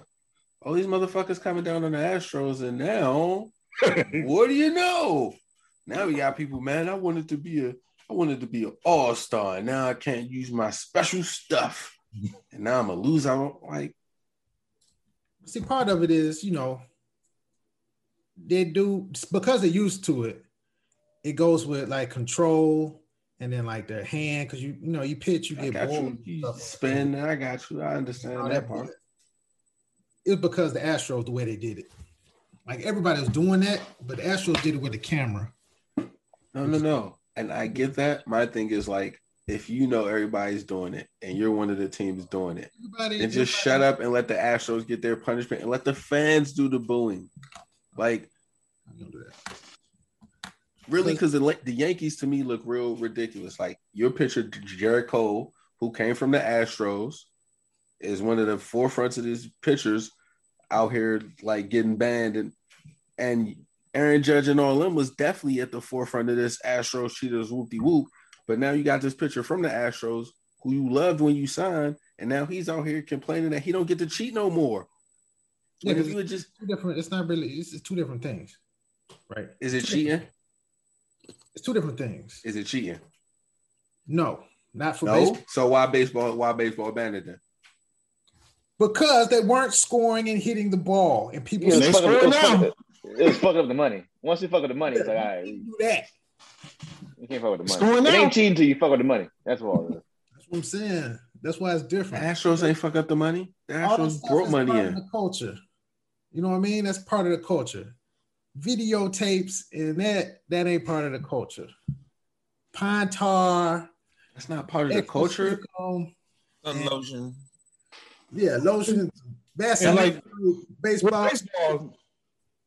all these motherfuckers coming down on the Astros, and now what do you know? Now we got people, man. I wanted to be a, I wanted to be an all star, and now I can't use my special stuff, and now I'm a loser. I'm like, see part of it is, you know, they do because they're used to it. It goes with like control and then like their hand because you you know you pitch, you get bored. you, you spin. I got you. I understand that that part. part. It's because the Astros the way they did it. Like everybody was doing that, but the Astros did it with the camera. No, no, no. And I get that. My thing is like, if you know everybody's doing it, and you're one of the teams doing it. Everybody and just shut up and let the Astros get their punishment and let the fans do the booing. Like I'm gonna do that. really, because the, the Yankees to me look real ridiculous. Like your pitcher Gerrit Cole, who came from the Astros, is one of the forefronts of these pitchers out here like getting banned and and Aaron Judge and all them was definitely at the forefront of this Astros cheaters whoop de whoop. But now you got this pitcher from the Astros who you loved when you signed, and now he's out here complaining that he don't get to cheat no more. Yeah, Like if 'cause you would just two different. It's not really. It's, it's two different things, right? is it cheating? It's two different things. Is it cheating? No, not for No. baseball So why baseball? Why baseball banned it then? because they weren't scoring and hitting the ball, and people Yeah, They it's fucking, score it's now. fucking, it's fucking up the money. Once you fuck up the money, it's like, all right, do that. Can't fuck with the money. It now. ain't cheating until you fuck with the money. That's all it is. That's what I'm saying. That's why it's The different. Astros ain't fuck up the money. The Astros stuff brought money in. the culture. You know what I mean? That's part of the culture. Videotapes and that that ain't part of the culture. Pine tar, That's not part of the culture. silicone, Sun lotion. yeah, lotion, basketball, like- baseball. baseball,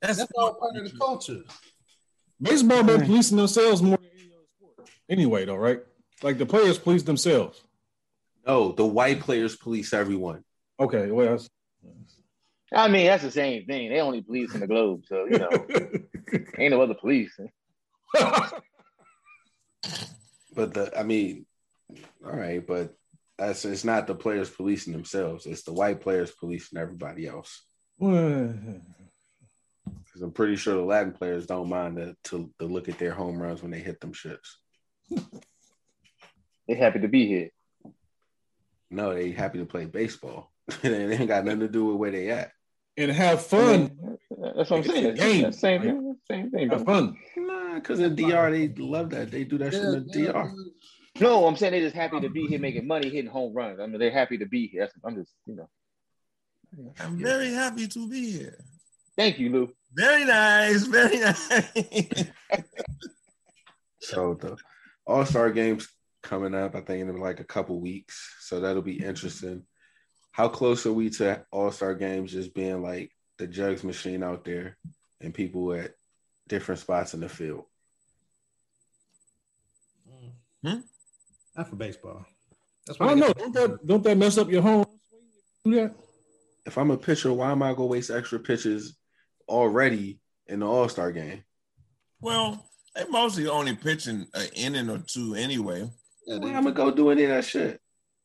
That's, That's all part of the culture. baseball been policing themselves more than any other sport. Anyway, though, right? Like the players police themselves. No, the white players police everyone. Okay, well, that's, I mean, that's the same thing. They only police in the globe, so you know, ain't no other police. But the, I mean, all right, but that's it's not the players policing themselves. It's the white players policing everybody else. Well, Because I'm pretty sure the Latin players don't mind to, to to look at their home runs when they hit them shits. They happy to be here. No, they happy to play baseball. they ain't got nothing to do with where they at. and have I fun. mean, that's what I'm saying. game. It's Same thing. Same thing. Have fun. Nah, because in DR they love that. They do that shit in the Yeah, DR. No, I'm saying they're just happy to be here making money, hitting home runs. I mean, they're happy to be here. I'm just, you know. I'm very happy to be here. Thank you, Lou. Very nice. Very nice. So the All Star games coming up, I think in like a couple weeks. So that'll be interesting. How close are we to All Star games just being like the jugs machine out there and people at different spots in the field? Hmm? Not for baseball. That's why I don't know. Don't that don't that mess up your home? Do that? If I'm a pitcher, why am I gonna waste extra pitches already in the All Star game? well, they mostly only pitching an inning or two anyway. Yeah, Why they- am gonna go do any of that shit?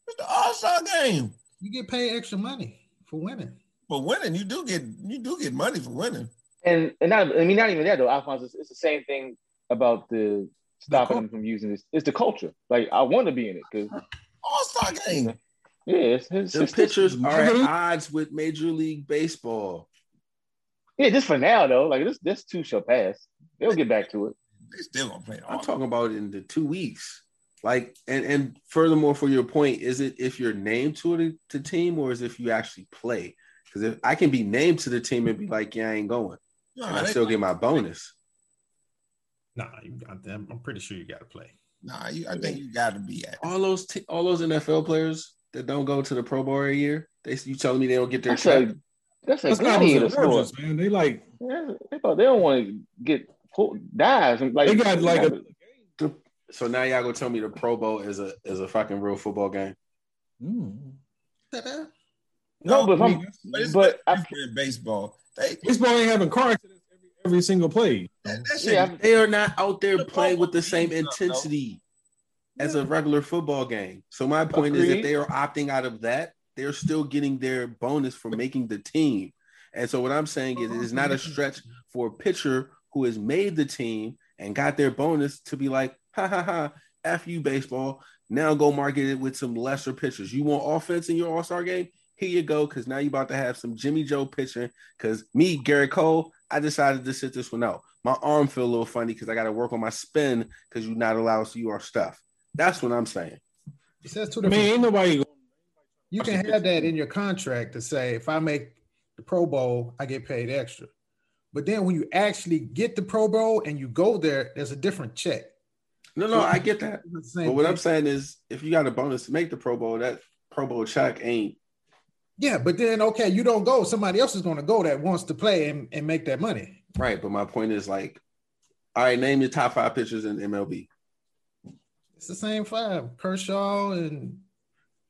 It's the All Star game. You get paid extra money for winning. For winning, you do get you do get money for winning. And and not I mean not even that though, Alphonse. It's, it's the same thing about the stopping cul- them from using this. It's the culture. Like I want to be in it because All Star game. yeah, it's, it's, The it's pitchers are at odds with Major League Baseball. yeah, just for now though. Like this this too shall pass. They'll get back to it. They still gonna play I'm talking about in the two weeks. Like, and and furthermore, for your point, is it if you're named to it to team or is it if you actually play? Because if I can be named to the team and be like, yeah, I ain't going, Nah, and I still get my bonus. Nah, you, I'm, I'm pretty sure you got to play. nah, you, I think you got to be at. All those t- all those NFL players that don't go to the Pro Bowl every year, they you telling me they don't get their That's check? a that's a That's not gladiator sport. emergence, man. They like they, don't- they don't want to get pulled, dives and like they got like a So now y'all gonna tell me the Pro Bowl is a is a fucking real football game? Mm. no, but if I I'm, mean, that's- But it's but I, baseball. They baseball ain't having car accidents every, every single play. that, that shit. yeah, They are not out there The playing with the same means something, though. intensity as a regular football game. So my point is, if they are opting out of that, they're still getting their bonus for making the team. And so what I'm saying is, it is not a stretch for a pitcher who has made the team and got their bonus to be like, ha ha ha, f you baseball. Now go market it with some lesser pitchers. You want offense in your All Star game? Here you go, because now you're about to have some Jimmy Joe pitching. Because me, Gerrit Cole, I decided to sit this one out. My arm feel a little funny because I got to work on my spin because you're not allowed to see our stuff. That's what I'm saying. It says two I mean, different. ain't nobody you can have that in your contract to say if I make the Pro Bowl, I get paid extra. But then when you actually get the Pro Bowl and you go there, there's a different check. No, no, I get that. But what thing. I'm saying is, if you got a bonus to make the Pro Bowl, that Pro Bowl check ain't. Yeah, but then okay, you don't go. Somebody else is going to go that wants to play and, and make that money. Right, but my point is like, all right, name your top five pitchers in MLB. It's the same five: Kershaw and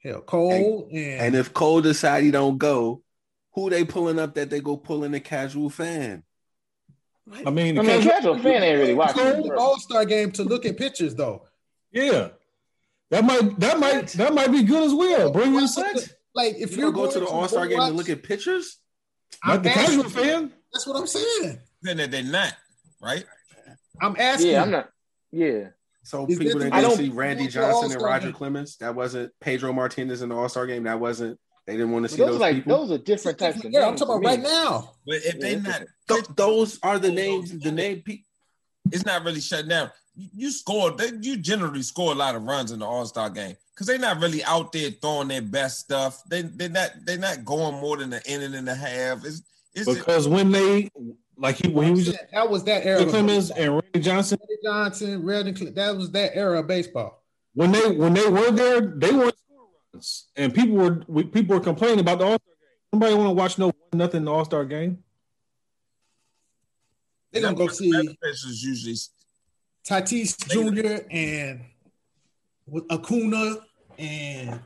hell, Cole and, And if Cole decide he don't go, who they pulling up that they go pulling the casual fan? I mean, I the mean, casual- casual fan ain't really watching. the All Star game to look at pictures though. yeah, that might that might that might be good as well. Bring your What? Like if If you you go to the All Star game to look at pictures, Like the asking casual you. fan. That's what I'm saying. Then they're not right. I'm asking. Yeah, I'm not. Yeah, so Is people that that I didn't don't- see Randy Johnson and Roger game. Clemens, that wasn't Pedro Martinez in the All Star game. That wasn't. They didn't want to see those those, are like people. those are different types of. Yeah, I'm talking about right now. But if they Yeah. not, Th- those are the names. The name. Pe- it's not really shut down. You, you score. They, you generally score a lot of runs in the All Star game because they're not really out there throwing their best stuff. They they're not they're not going more than an inning and a half. It's it's Because when they like he when he was just that was that era. Clemens and Randy Johnson, Randy Johnson, Randy Cle- that was that era of baseball. when they when they were there, they weren't scoring and people were we, people were complaining about the All Star game. Somebody want to watch no nothing in the All Star game. They're gonna go see pitchers usually. Tatis Jr. and with Acuna and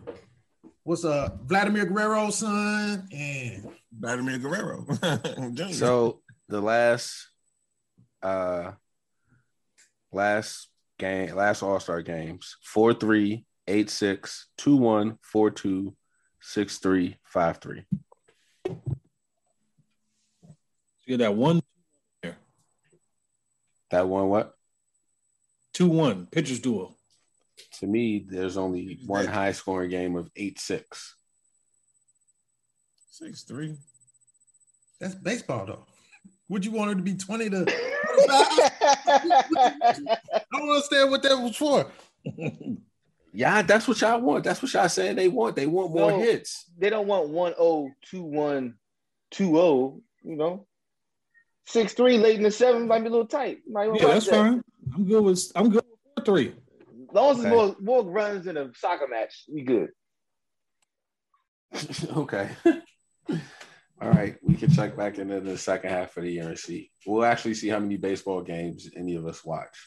what's uh Vladimir Guerrero's son and Vladimir Guerrero. So the last uh last game, last All-Star games, 4-3, 8-6, 2-1, 4-2, 6-3, 5-3. You get that one That one what? two one pitchers duel. To me, there's only one high scoring game of 8-6. six three. that's baseball though. Would you want it to be 20 to 25? I don't understand what that was for. Yeah, that's what y'all want. That's what y'all saying they want. They want more No. hits. they don't want one oh two one two oh. You know, six three late in the seventh might be a little tight. You might Yeah, that's that. fine. I'm good with I'm good with four three. As long as Okay. it's more more runs in a soccer match, we good. okay. All right, we can check back into the second half of the year and see. We'll actually see how many baseball games any of us watch.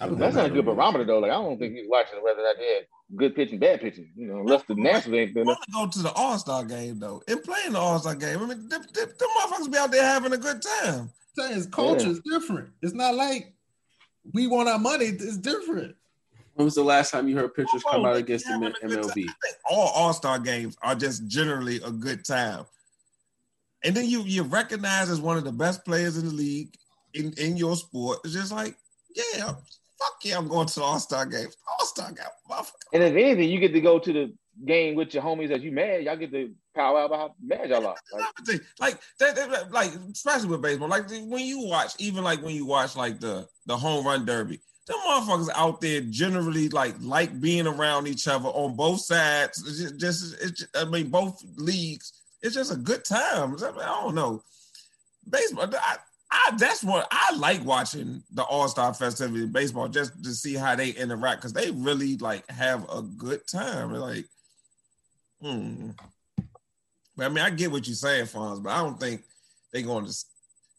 That's not a good barometer though. Like I don't think he's watching whether that had good pitching, bad pitching. You know, unless the Nationals ain't I want to go to the All Star game though, and playing the All Star game. I mean, them, them, them motherfuckers be out there having a good time. saying his culture is different. It's not like we want our money. It's different. When was the last time you heard pitchers come out against the having a good MLB? I think all All Star games are just generally a good time, and then you you recognize as one of the best players in the league in in your sport. It's just like, yeah, fuck yeah, I'm going to the All Star games. All Star game, motherfucker. And if anything, you get to go to the game with your homies as you mad. Y'all get to power out about how mad y'all are. Like, Like that, that- like especially with baseball. Like when you watch, even like when you watch like the the home run derby, them motherfuckers out there generally like like being around each other on both sides. It's just, just it's I mean both leagues. It's just a good time. I, mean, I don't know. Baseball. I, I that's what I like watching the All Star festivity in baseball just to see how they interact because they really like have a good time. Like, hmm. But I mean, I get what you're saying, Fonz, but I don't think they're going to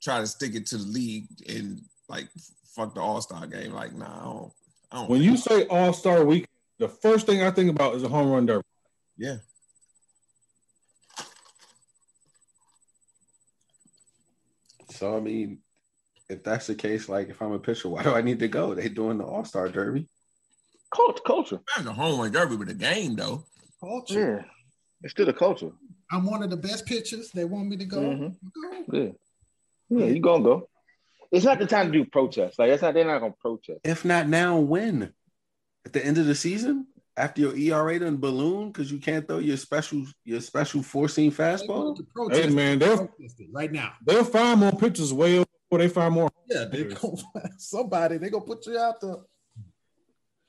try to stick it to the league and like fuck the All Star game. Like, nah, I don't. I don't When you say All Star Week, the first thing I think about is a home run derby. yeah, So I mean, if that's the case, like if I'm a pitcher, why do I need to go? They doing the All Star Derby. culture, culture. that's a home run derby with a game though. Culture. Yeah. It's still the culture. I'm one of the best pitchers. They want me to go. Mhm. Go. Yeah. Yeah, you gonna go. It's not the time to do protests. Like that's not they're not gonna protest. If not now, when? At the end of the season, after your ERA done balloon because you can't throw your special your special four seam fastball. Hey, man, they're- right now. They'll find more pitchers way before they find more. Yeah, they go somebody. They gonna put you out there.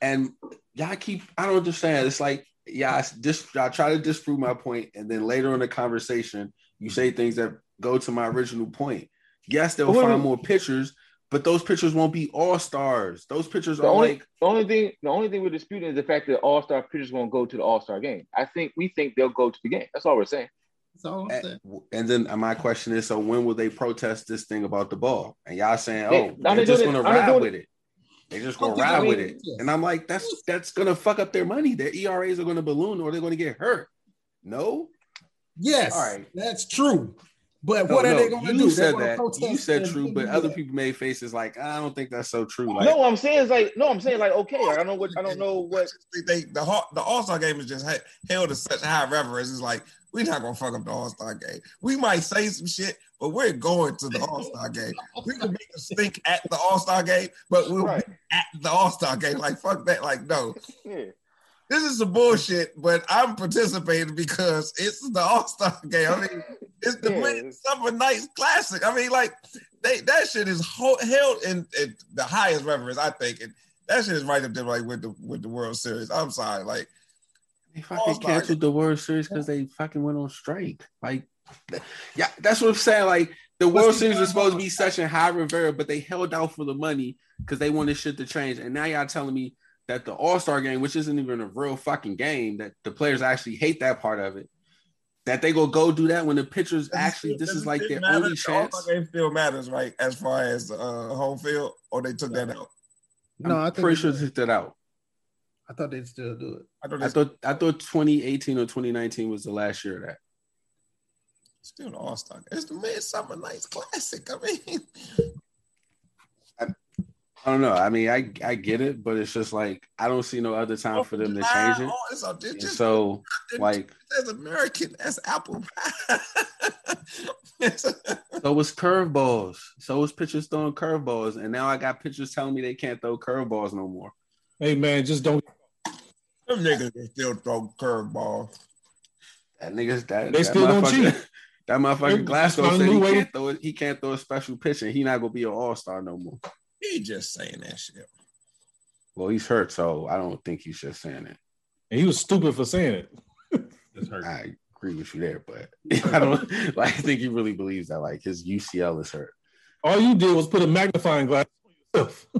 And y'all keep I don't understand. It's like yeah, I just I try to disprove my point, and then later in the conversation, you say things that go to my original point. Yes, they'll find more pitchers, but those pitchers won't be all stars. Those pitchers The are only, like the only thing the only thing we're disputing is the fact that all star pitchers won't go to the all star game. I think we think they'll go to the game. That's all we're saying. That's all I'm saying. And, and then uh, my question is, so when will they protest this thing about the ball? And y'all saying, They- oh, now they're they just gonna it- now they ride with it. They just gonna ride I with it. And I'm like, that's that's gonna fuck up their money. Their ERAs are gonna balloon or they're gonna get hurt. No, Yes, All right. that's true. But No, what are no, they gonna do? They're said that. You said true, but other that. people made faces like, I don't think that's so true. Like, no, I'm saying is like no, I'm saying like okay, like, I don't know what I don't know what they the Hall- the All Star game is just held to such high reverence. It's like we're not gonna fuck up the All Star game. We might say some shit, but we're going to the All Star game. We can make us think at the All Star game, but we'll right. be at the All Star game. Like fuck that. Like no, Yeah. This is some bullshit. But I'm participating because it's the All Star game. I mean, it's the Yeah. Midsummer Nights Classic. I mean, like they that shit is ho- held in, in the highest reverence. I think, and that shit is right up there, like with the with the World Series. I'm sorry, like. They fucking All-Star canceled the World Series because they fucking went on strike. Like, yeah, that's what I'm saying. Like, the World Series was supposed to be such a high Rivera, but they held out for the money because they wanted shit to change. And now y'all telling me that the All Star game, which isn't even a real fucking game, that the players actually hate that part of it. That they go go do that when the pitchers Does actually still- this is like their matter? only The chance. All-Star game still matters, right? As far as uh, home field, or they took that out. No, I'm I think pretty they sure do. they took that out. I thought they'd still do it. I thought I thought I thought 2018 or 2019 was the last year of that. still the All Star. It's the Midsummer Nights Classic. I mean, I don't know. I mean, I I get it, but it's just like I don't see no other time oh, for them to change it. Oh, it's, a- And just so, like, as American as apple pie. It's- so was curveballs. So was pitchers throwing curveballs, and now I got pitchers telling me they can't throw curveballs no more. Hey man, just don't. Them niggas can still throw curveballs. That niggas that They that still don't cheat. That motherfucker They- Glasnow said he can't throw it. He can't throw a special pitch, and he not gonna be an all star no more. He just saying that shit. Well, he's hurt, so I don't think he's just saying it. And he was stupid for saying it. Hurt. I agree with you there, but I don't like. I think he really believes that like his UCL is hurt. All you did was put a magnifying glass on yourself.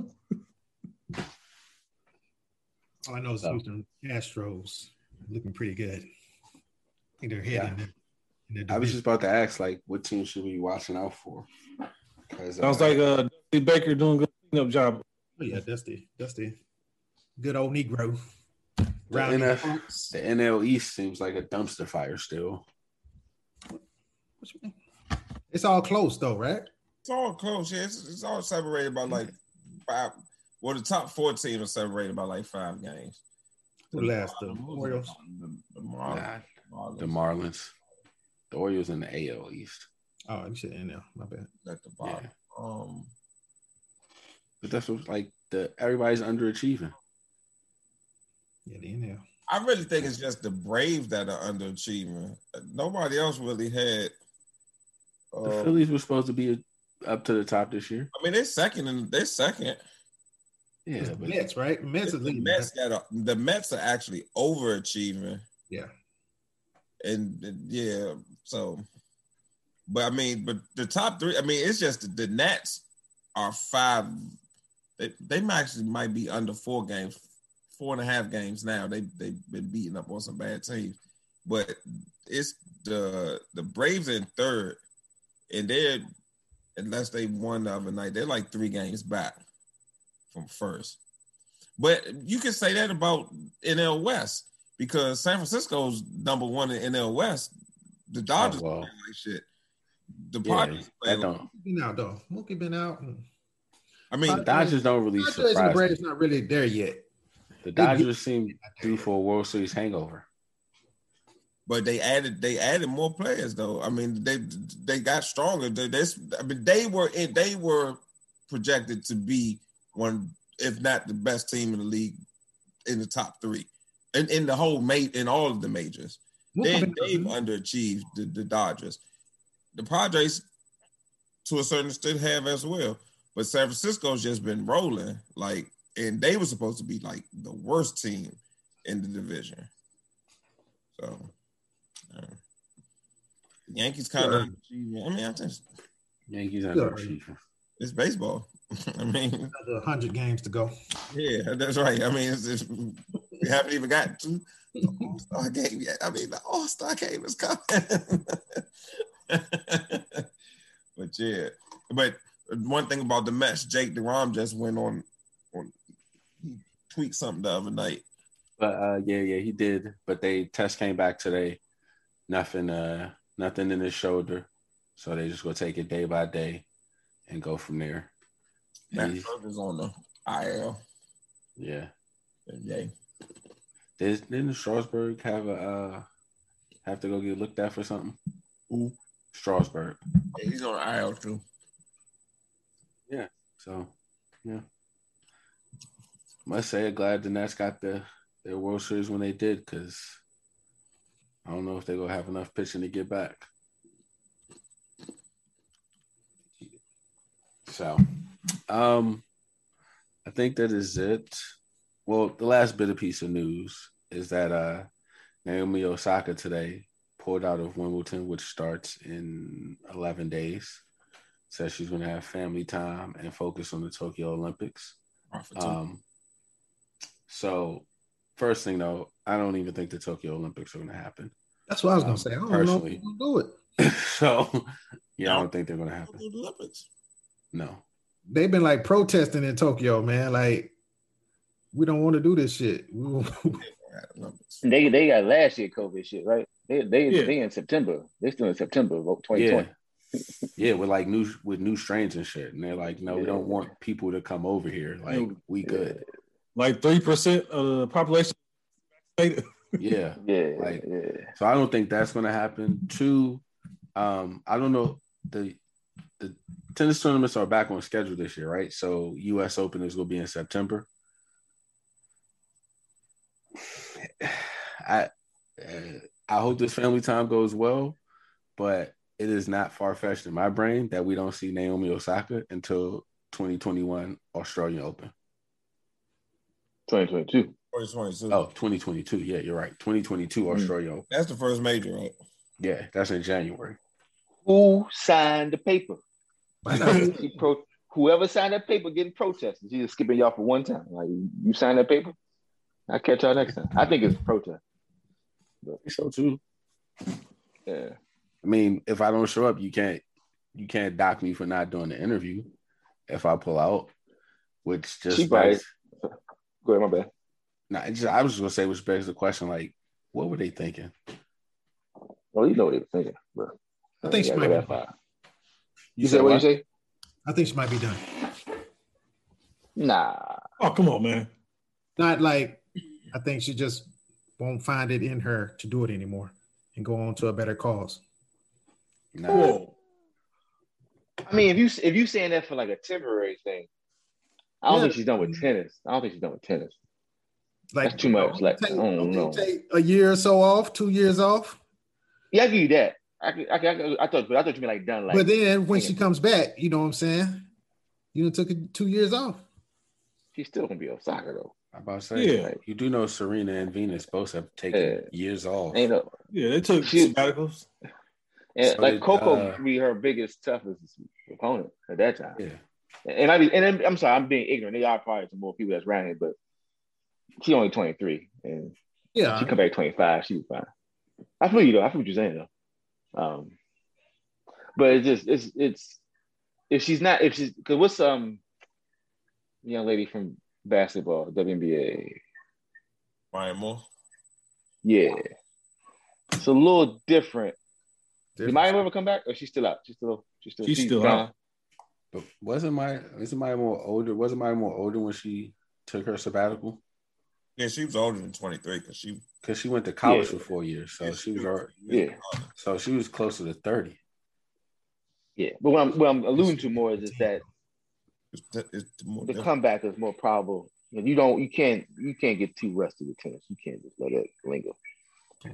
All I know is So- Houston Astros looking pretty good. I think they're Yeah. heading in, in the I was just about to ask, like, what team should we be watching out for? 'Cause, Sounds like uh Dusty Baker doing a good cleanup job. Oh, yeah, Dusty, Dusty, good old Negro. the, Rowdy NF, the NL East seems like a dumpster fire still. What you mean? It's all close though, right? It's all close. Yeah, it's, it's all separated by like five, well, the top four teams are separated by like five games. Who last? The Orioles. The, the, Marlins. Nah, the Marlins. The Orioles in the AL East. Oh, you said NL. My bad. At the bottom. Yeah. Um, But that's what like the everybody's underachieving. Yeah, the NL. I really think it's just the Braves that are underachieving. Nobody else really had. The uh, Phillies were supposed to be up to the top this year. I mean, they're second and they're second. Yeah, It's the but Mets, right? Mets The is. Mets got a, the Mets are actually overachieving. Yeah. and and, yeah, so, but I mean, but the top three, I mean, it's just the Nats are five. They they might actually might be under four games, four and a half games now. They they've been beating up on some bad teams, but it's the the Braves in third, and they're unless they won the other night, they're like three games back from first. But you can say that about NL West because San Francisco's number one in NL West. The oh, Dodgers Oh, playing like shit. The yeah, Padres playing don't. Been out though. Mookie been out. I mean, The Dodgers don't really Padres and the surprise. Braves not really there yet. The Dodgers seem due for a World Series hangover. but they added they added more players though. I mean, they they got stronger. They, this I mean, they were in, they were projected to be one, if not the best team in the league, in the top three, in, in the whole mate in all of the majors. They, Mookie been they've mm-hmm. underachieved the, the Dodgers. The Padres, to a certain extent, have as well. But San Francisco's just been rolling, like, and they were supposed to be like the worst team in the division. So, uh, Yankees kind of. I mean, I think Yankees Yeah. underachieving. it's baseball. I mean, Another hundred games to go. yeah, that's right. I mean, it's, it's, we haven't even got to the All Star game yet. I mean, the All Star game is coming. but yeah, but one thing about the Mets, Jake deGrom just went on on he tweaked something the other night. But uh, yeah, yeah, he did. But they test came back today. Nothing, uh, nothing in his shoulder. So they just gonna take it day by day and go from there. Matt Burger's on the IL. Yeah. Yay. Did, didn't Strasburg have a uh, have to go get looked at for something? Who? Strasburg. Yeah, he's on the IL too. Yeah. So yeah. Must say glad the Nats got the their World Series when they did, because I don't know if they're gonna have enough pitching to get back. So um I think that is it. Well, the last bit of piece of news is that uh Naomi Osaka today pulled out of Wimbledon, which starts in 11 days. Says she's going to have family time and focus on the Tokyo Olympics. Um, so, first thing though, I don't even think the Tokyo Olympics are going to happen. That's what I was gonna Um, say. I don't personally. know if do it. so, yeah, I don't think they're going to happen. Olympics. No. They've been like protesting in Tokyo, man. Like, we don't want to do this shit. We won't- Olympics. They they got last year COVID shit, right? They they Yeah. they in September. They still in September of Yeah. 2020. Yeah, with like new with new strains and shit. And they're like, no, we don't want people to come over here. Like, we good. Like three percent of the population. Yeah. Yeah, Like- yeah. So I don't think that's going to happen. Two, um, I don't know the the tennis tournaments are back on schedule this year, right? So U.S. Open is going to be in September. I uh, I hope this family time goes well, but it is not far fetched in my brain that we don't see Naomi Osaka until 2021 Australian Open. 2022. 2022. Oh, 2022. Yeah, you're right. 2022 mm. Australia Open. That's the first major, right? Yeah, that's in January. Who signed the paper? Why not? He pro- whoever signed that paper getting protested. She's just skipping y'all for one time. Like you signed that paper. I'll catch y'all next time. I think it's protest. So too. Yeah. I mean, if I don't show up, you can't you can't dock me for not doing the interview if I pull out. Which just She probably- Go ahead, my bad. nah, just, I was just gonna say, which begs the question, like, what were they thinking? Well, you know what he was thinking, but I think she might go be. that far. You said what you say? I think she might be done. Nah. Oh, come on, man. Not like I think she just won't find it in her to do it anymore and go on to a better cause. Nah. Whoa. I mean, if you if you saying that for like a temporary thing, I don't Yeah. think she's done with tennis. I don't think she's done with tennis. Like That's too much. Like, take, I don't know. take a year or so off, two years off. Yeah, I give you that. I I, I, I thought, but I thought you meant like done like. but then when she comes back, you know what I'm saying? You done took two years off. she's still gonna be Osaka though. I'm about to say, Yeah. like, you do know Serena and Venus both have taken Yeah. years off. Ain't no, Yeah, they took She- sabbaticals. and So like did, Coco uh, would be her biggest, toughest opponent at that time. Yeah. And I be, and then- I'm sorry, I'm being ignorant. There are probably some more people that's around here, but she only 23, and Yeah. she come back 25. She was fine. I feel you though. I feel what you're saying though. Um, but it's just it's it's if she's not if she's because what's um young lady from basketball WNBA Maya Moore. yeah it's a little different. Did Different. Maya ever come back or she's still out? She's still she's still She's still gone? out. But wasn't my isn't Maya Moore older? Wasn't Maya Moore older when she took her sabbatical? Yeah, she was older than 23 because she Because she went to college Yeah. for four years, so she was already, Yeah. so she was closer to thirty. Yeah, but what I'm what I'm alluding to more is, is that It's, it's more the comeback is more probable. You, don't you can't you can't get too rusty with tennis. You can't just let it linger.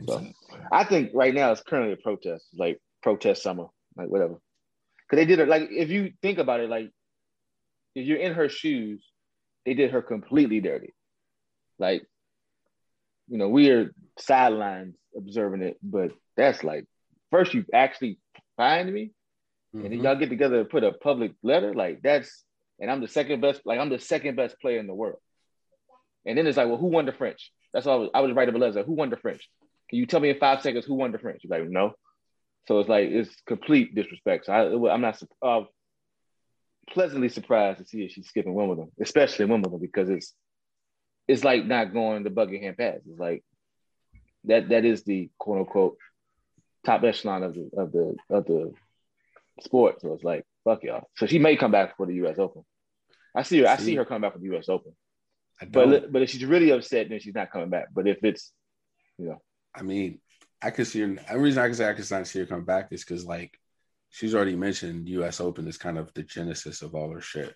So I think right now it's currently a protest, like protest summer, like whatever. Because they did it like if you think about it, like if you're in her shoes, they did her completely dirty. Like, you know, we are sidelines observing it, but that's like first you actually find me, and then Mhm. y'all get together and put a public letter. Like that's and I'm the second best, like I'm the second best player in the world. And then it's like, well, who won the French? That's all I was, I was writing a. Who won the French? Can you tell me in five seconds who won the French? You're like, no. So it's like it's complete disrespect. So I, I'm not uh, pleasantly surprised to see if she's skipping Wimbledon, especially Wimbledon, because it's it's like not going to Buckingham Palace. It's like that that is the quote unquote top echelon of the of the of the sport. So it's like fuck y'all. So she may come back for the U.S. Open. I see her. I see her come back for the U.S. Open. But but if she's really upset, then she's not coming back. But if it's you know I mean, I could see her. The reason I can say I could not see her come back is because like she's already mentioned U.S. Open is kind of the genesis of all her shit.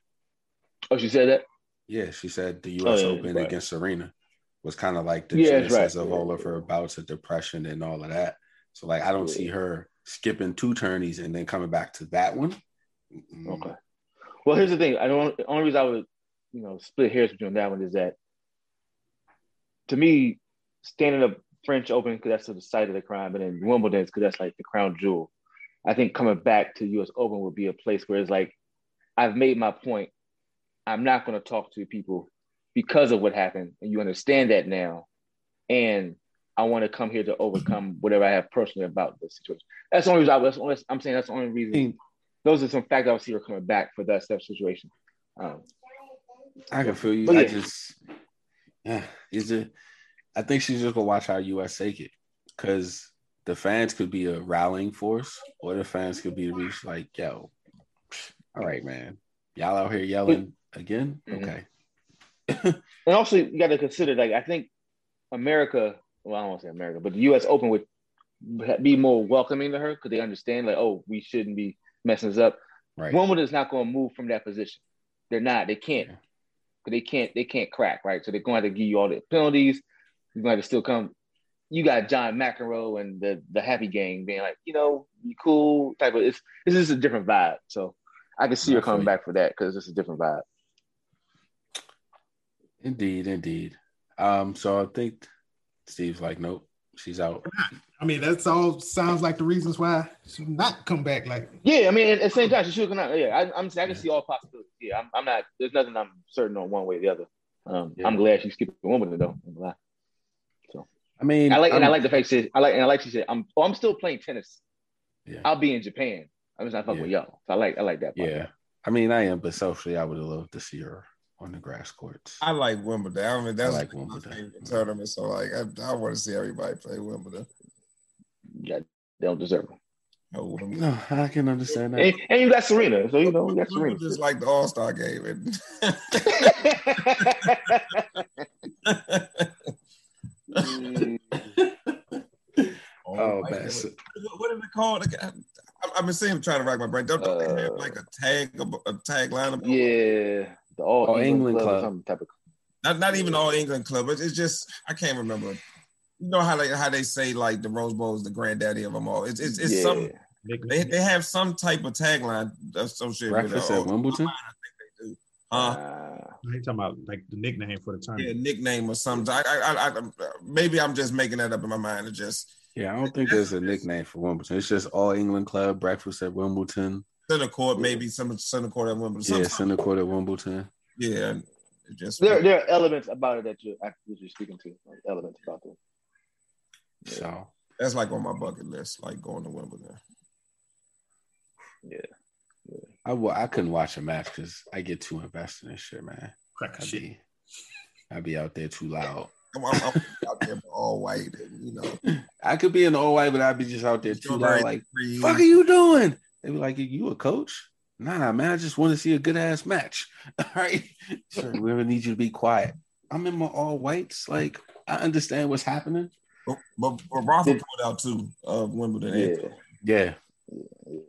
oh she said that Yeah, she said the U.S. Oh, yeah, Open right. against Serena was kind of like the Yeah, genesis right. of all of her bouts of depression and all of that. So like, I don't Yeah. see her skipping two tourneys and then coming back to that one. Mm-mm. Okay. Well, here's the thing. I don't. The only reason I would, you know, split hairs between that one is that, to me, standing up French Open because that's the site of the crime, and then Wimbledon because that's like the crown jewel. I think coming back to U.S. Open would be a place where it's like, I've made my point. I'm not going to talk to people because of what happened, and you understand that now, and I want to come here to overcome whatever I have personally about the situation. That's the only reason I was. I'm saying that's the only reason those are some factors I would see her coming back for that stuff situation. Um, I can feel you. But I yeah. just, yeah, is it? I think she's just gonna watch how U.S. take it because the fans could be a rallying force, or the fans could be reach like, yo, all right, man, y'all out here yelling again, Mhm. okay. and also, you got to consider, like, I think America, well, I don't want to say America, but the U.S. Open would be more welcoming to her because they understand, like, oh, we shouldn't be messing this up. Right. Wimbledon is not going to move from that position. They're not. They can't. Yeah. They can't. They can't crack. Right. So they're going to have to give you all the penalties. You're going to to still come. You got John McEnroe and the the Happy Gang being like, you know, you cool type of. It's this is a different vibe. So I can see her coming back for that because it's a different vibe. Indeed, indeed. Um, so I think Steve's like, nope, she's out. I mean, that's all sounds like the reasons why she not come back. Like, Yeah, I mean, at, at the same time, she should come out. Yeah, I, I'm. I can Yeah. see all possibilities. Yeah, I'm, I'm not. There's nothing I'm certain on one way or the other. Um, Yeah. I'm glad she skipped Wimbledon though. I'm glad. I mean, I like, and I like the fact she. I like, and I like she said, I'm. Oh, I'm still playing tennis. Yeah. I'll be in Japan. I'm just not fucking Yeah. with y'all. So I like, I like that. Part. Yeah, I mean, I am, but socially, I would have loved to see her on the grass courts. I like Wimbledon. I mean, that's I like my Wimbledon. favorite tournament. So like, I, I want to see everybody play Wimbledon. Yeah, they don't deserve it. know what I mean? No, I can understand that. And, and you got Serena, so you know you got Serena. Wimbledon's like the All Star game. And Oh, like, man. What, what is it called? I- I've been seeing him trying to rack my brain. Don't, don't they have Uh, like a tag, a, a tagline? about- yeah, the All, All England Club, Club. some type of. Not not even all England club. It's, it's just I can't remember. You know how they how they say like the Rose Bowl is the granddaddy of them all. It's it's, it's yeah. some they, they have some type of tagline associated Breakfast with it. at Wimbledon. I think they do. Uh, Ah. You talking about like the nickname for the yeah, tournament? nickname or something. I, I, I, I, maybe I'm just making that up in my mind. It just Yeah, I don't think there's a nickname for Wimbledon. It's just All England Club, Breakfast at Wimbledon. Center court, maybe some center court at Wimbledon. Yeah, Center Court at Wimbledon. yeah. Just There, there are elements about it that you're, that you're speaking to. Like elements about it. So that's like on my bucket list, like going to Wimbledon. Yeah. I wa- I couldn't watch a match because I get too invested in shit, man. Crack I'd shit. be I'd be out there too loud. I'm, I'm, I'm out there all white, and you know, I could be in the all white, but I'd be just out there too loud. Like, Free. fuck are you doing? They be like, you a coach? Nah, man, I just want to see a good ass match. All right. Sure, we ever need you to be quiet. I'm in my all whites. Like, I understand what's happening. But, but, but Rafa pulled out two of Wimbledon. Yeah. and Yeah. The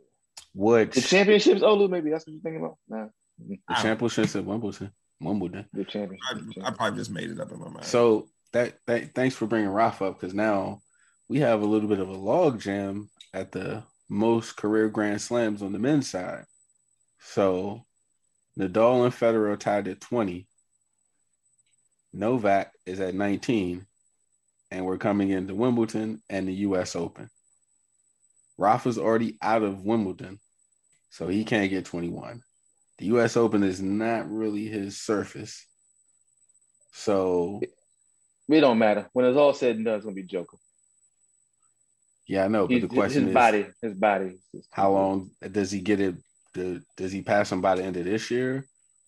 Which championships, Olu, maybe that's what you're thinking about. Nah, the championships at Wimbledon. Wimbledon. the championship. I, I probably just made it up in my mind. So that, that thanks for bringing Rafa up because now we have a little bit of a log jam at the most career Grand Slams on the men's side. So Nadal and Federer tied at 20. Novak is at 19. And we're coming into Wimbledon and the US Open. Rafa's already out of Wimbledon, so he can't get 21. The US Open is not really his surface. So It don't matter. When it's all said and done, it's gonna be Joker. Yeah, I know, but He's- the question his is body, his body. how long does he get it? do- Does he pass him by the end of this year?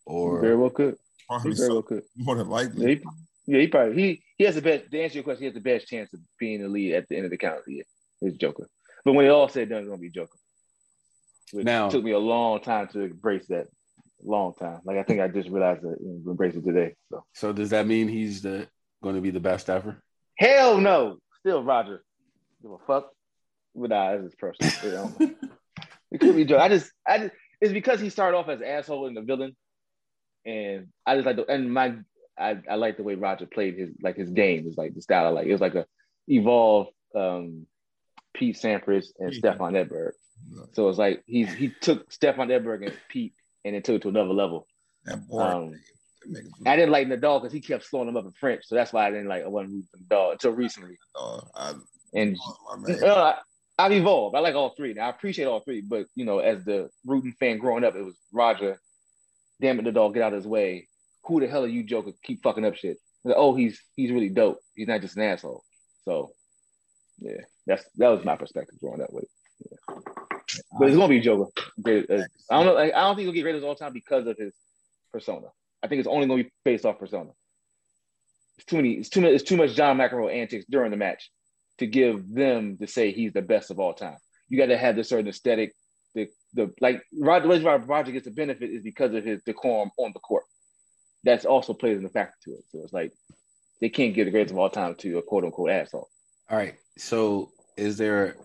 He very Or well could. He very so, well could. more than Yeah, likely. he, yeah, he probably he he has the best. To answer your question, he has the best chance of being the lead at the end of the calendar year. Is Joker. But when it all said and done, it's gonna be Joker. Which Now- took me a long time to embrace that. Long time. Like I think I just realized that and embrace it today. So so does that mean he's the going to be the best ever? hell no. Still Roger. Give a fuck. But nah, this is personal. Know? it could be Joker. I just I just it's because he started off as an asshole and the villain. And I just like the and my I, I like the way Roger played his like his game It's like the style I like. It was like a evolved um Pete Sampras and Yeah. Stefan Edberg. So it's like he he took Stefan Edberg and Pete and then took it to another level. That boy, Um, I didn't like Nadal because he kept slowing him up in French, so that's why I didn't like I wasn't rooting for Nadal until recently. uh, I, And oh, my you man. know, I, I've evolved. I like all three. Now I appreciate all three, but you know, as the rooting fan growing up, it was Roger. Damn it, the dog, get out of his way. Who the hell are you, Joker? Keep fucking up shit. Like, oh, he's he's really dope. He's not just an asshole. So, yeah, that's that was my perspective growing up with it. Yeah. But it's gonna be Joker. Great- uh, I don't know. Like, I don't think he'll get greatest all time because of his persona. I think it's only gonna be based off persona. It's too many. It's too much. It's too much John McEnroe antics during the match to give them to say he's the best of all time. You got to have this certain aesthetic. The the like Roger, the Roger gets the benefit is because of his decorum on the court. That's also plays in the factor to it. So it's like they can't give the greatest of all time to a quote unquote asshole. All right. So is there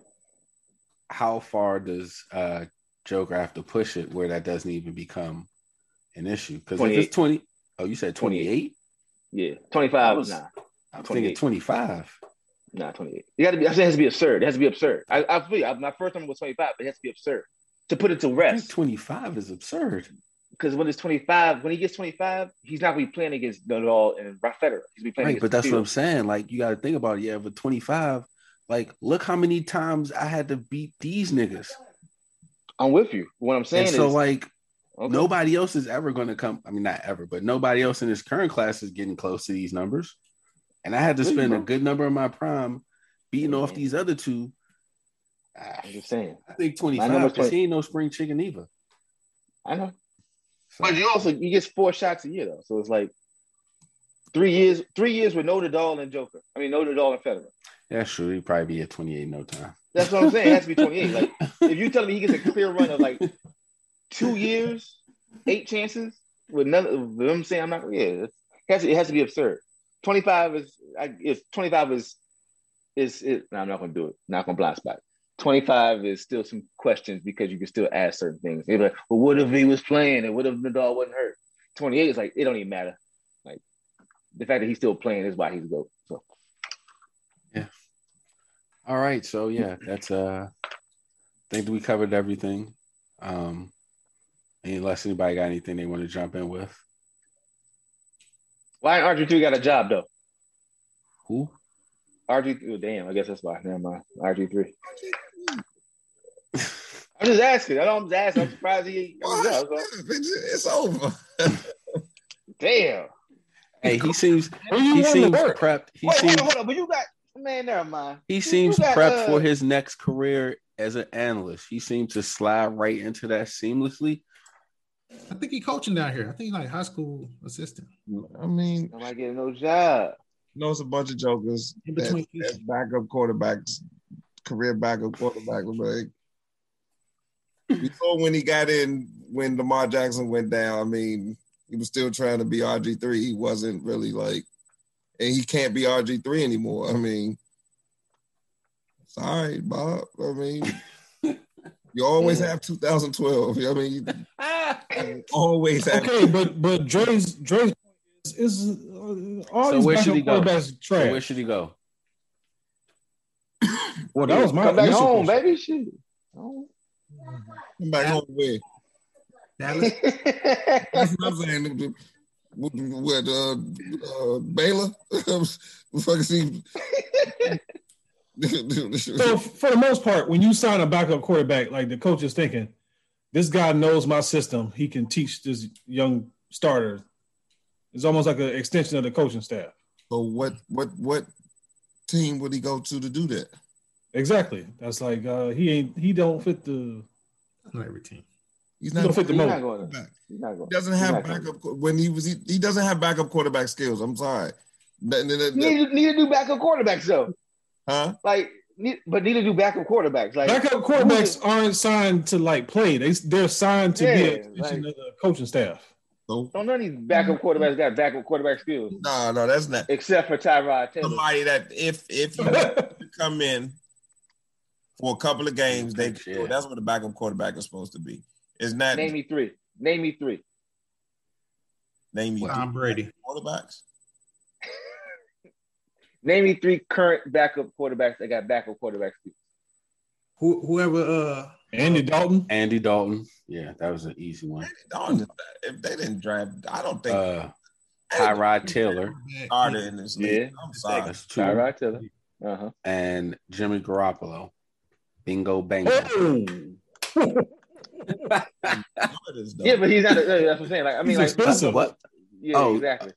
how far does uh Joker have to push it where that doesn't even become an issue? Because if it's 20, oh, you said 28? Yeah, twenty five. I was- Nah, I'm thinking 25. Nah, twenty eight. You got to be. I say it has to be absurd. It has to be absurd. I, I, feel you. I my first number was twenty five, but it has to be absurd to put it to rest. 25 is absurd. Because when it's twenty five, when he gets twenty five, he's not going to be playing against Nadal and Federer. He's be playing Right, but that's what I'm saying. Like, you got to think about it. Yeah, but 25, like, look how many times I had to beat these niggas. I'm with you. What I'm saying And so, is, like, okay. nobody else is ever going to come. I mean, not ever, but nobody else in this current class is getting close to these numbers. And I had to spend a good number of my prime beating off these other two. Ah, I'm just saying. I think 25 because he ain't no spring chicken either. I know. So, But you also you get four shots a year though, so it's like three years. Three years with no Nadal and Joker. I mean, no Nadal and Federer. that's true. He'd probably be at 28 in no time. That's what I'm saying. It has to be 28. Like if you tell me he gets a clear run of like two years, eight chances with none, with him saying I'm not. Yeah, it has to, it has to be absurd. 25 is I, is 25 is is it. No, I'm not gonna do it. Not gonna blind spot. 25 is still some questions because you can still ask certain things. Like, well, what if he was playing and what if Nadal wasn't hurt? 28 is like it don't even matter. Like the fact that he's still playing is why he's go. So yeah. All right, so yeah, that's uh I think we covered everything. Um unless anybody got anything they want to jump in with. Why RG3 got a job though? Who? RG3, oh, damn, I guess that's why. Never mind. RG3. I'm just asking. I don't I'm just asking. I'm surprised he got a job. so- It's over. Damn. Hey, he seems he seems work? prepped. He Wait, hold seems on, hold on. But you got man, never mind. he seems got, prepped for uh, his next career as an analyst. He seems to slide right into that seamlessly. I think he coaching down here. I think he's like high school assistant. I mean, Nobody getting no job. no, it's a bunch of jokers. In That, between backup quarterbacks, career backup quarterback. Like we saw when he got in when Lamar Jackson went down. I mean, he was still trying to be RG three. He wasn't really like, and he can't be RG three anymore. I mean, sorry, Bob. I mean, you always have 2012. You know what I mean, you always have. Okay, but but Dre's Dre's point is, is uh, all So these where should he go? quarterbacks So where should he go? well, that was my Come back home, question. baby. Shit. Oh. Come back home with. Dallas. That's what I'm saying. What, what uh, uh, Baylor? Fucking see. So for the most part, when you sign a backup quarterback, like the coach is thinking, this guy knows my system. He can teach this young starter. It's almost like an extension of the coaching staff. So what what what team would he go to to do that? Exactly. That's like uh, he ain't he don't fit the Not every team. He's not don't fit the He's not mold. going to. He's not going. He doesn't He's have not gonna- backup when he was he, he doesn't have backup quarterback skills. I'm sorry. That- that- that- Neither, neither do backup quarterbacks though. Huh? Like, ne- but neither do backup quarterbacks. Like Backup quarterbacks aren't signed to like play. They they're signed to be Yeah, an extension like- coaching staff. So Don't none of these backup quarterbacks got backup quarterback skills, no, no, that's not except for Tyrod Taylor. somebody that if if you come in for a couple of games, they Yeah. that's what the backup quarterback is supposed to be. It's not Name me three. Name me three. name me Tom Brady. quarterbacks. Name me three current backup quarterbacks that got backup quarterback skills. Who, whoever uh Andy Dalton. Andy Dalton. Yeah, that was an easy one. Darn, if they didn't draft, I don't think Uh Tyrod Taylor. started in this league. Yeah. I'm sorry. That's two. Tyrod Taylor. Uh huh. And Jimmy Garoppolo. Bingo bango. Oh, Yeah, but he's not. A, that's what I'm saying. Like, I mean, He's like, expensive. What? yeah, Oh, exactly.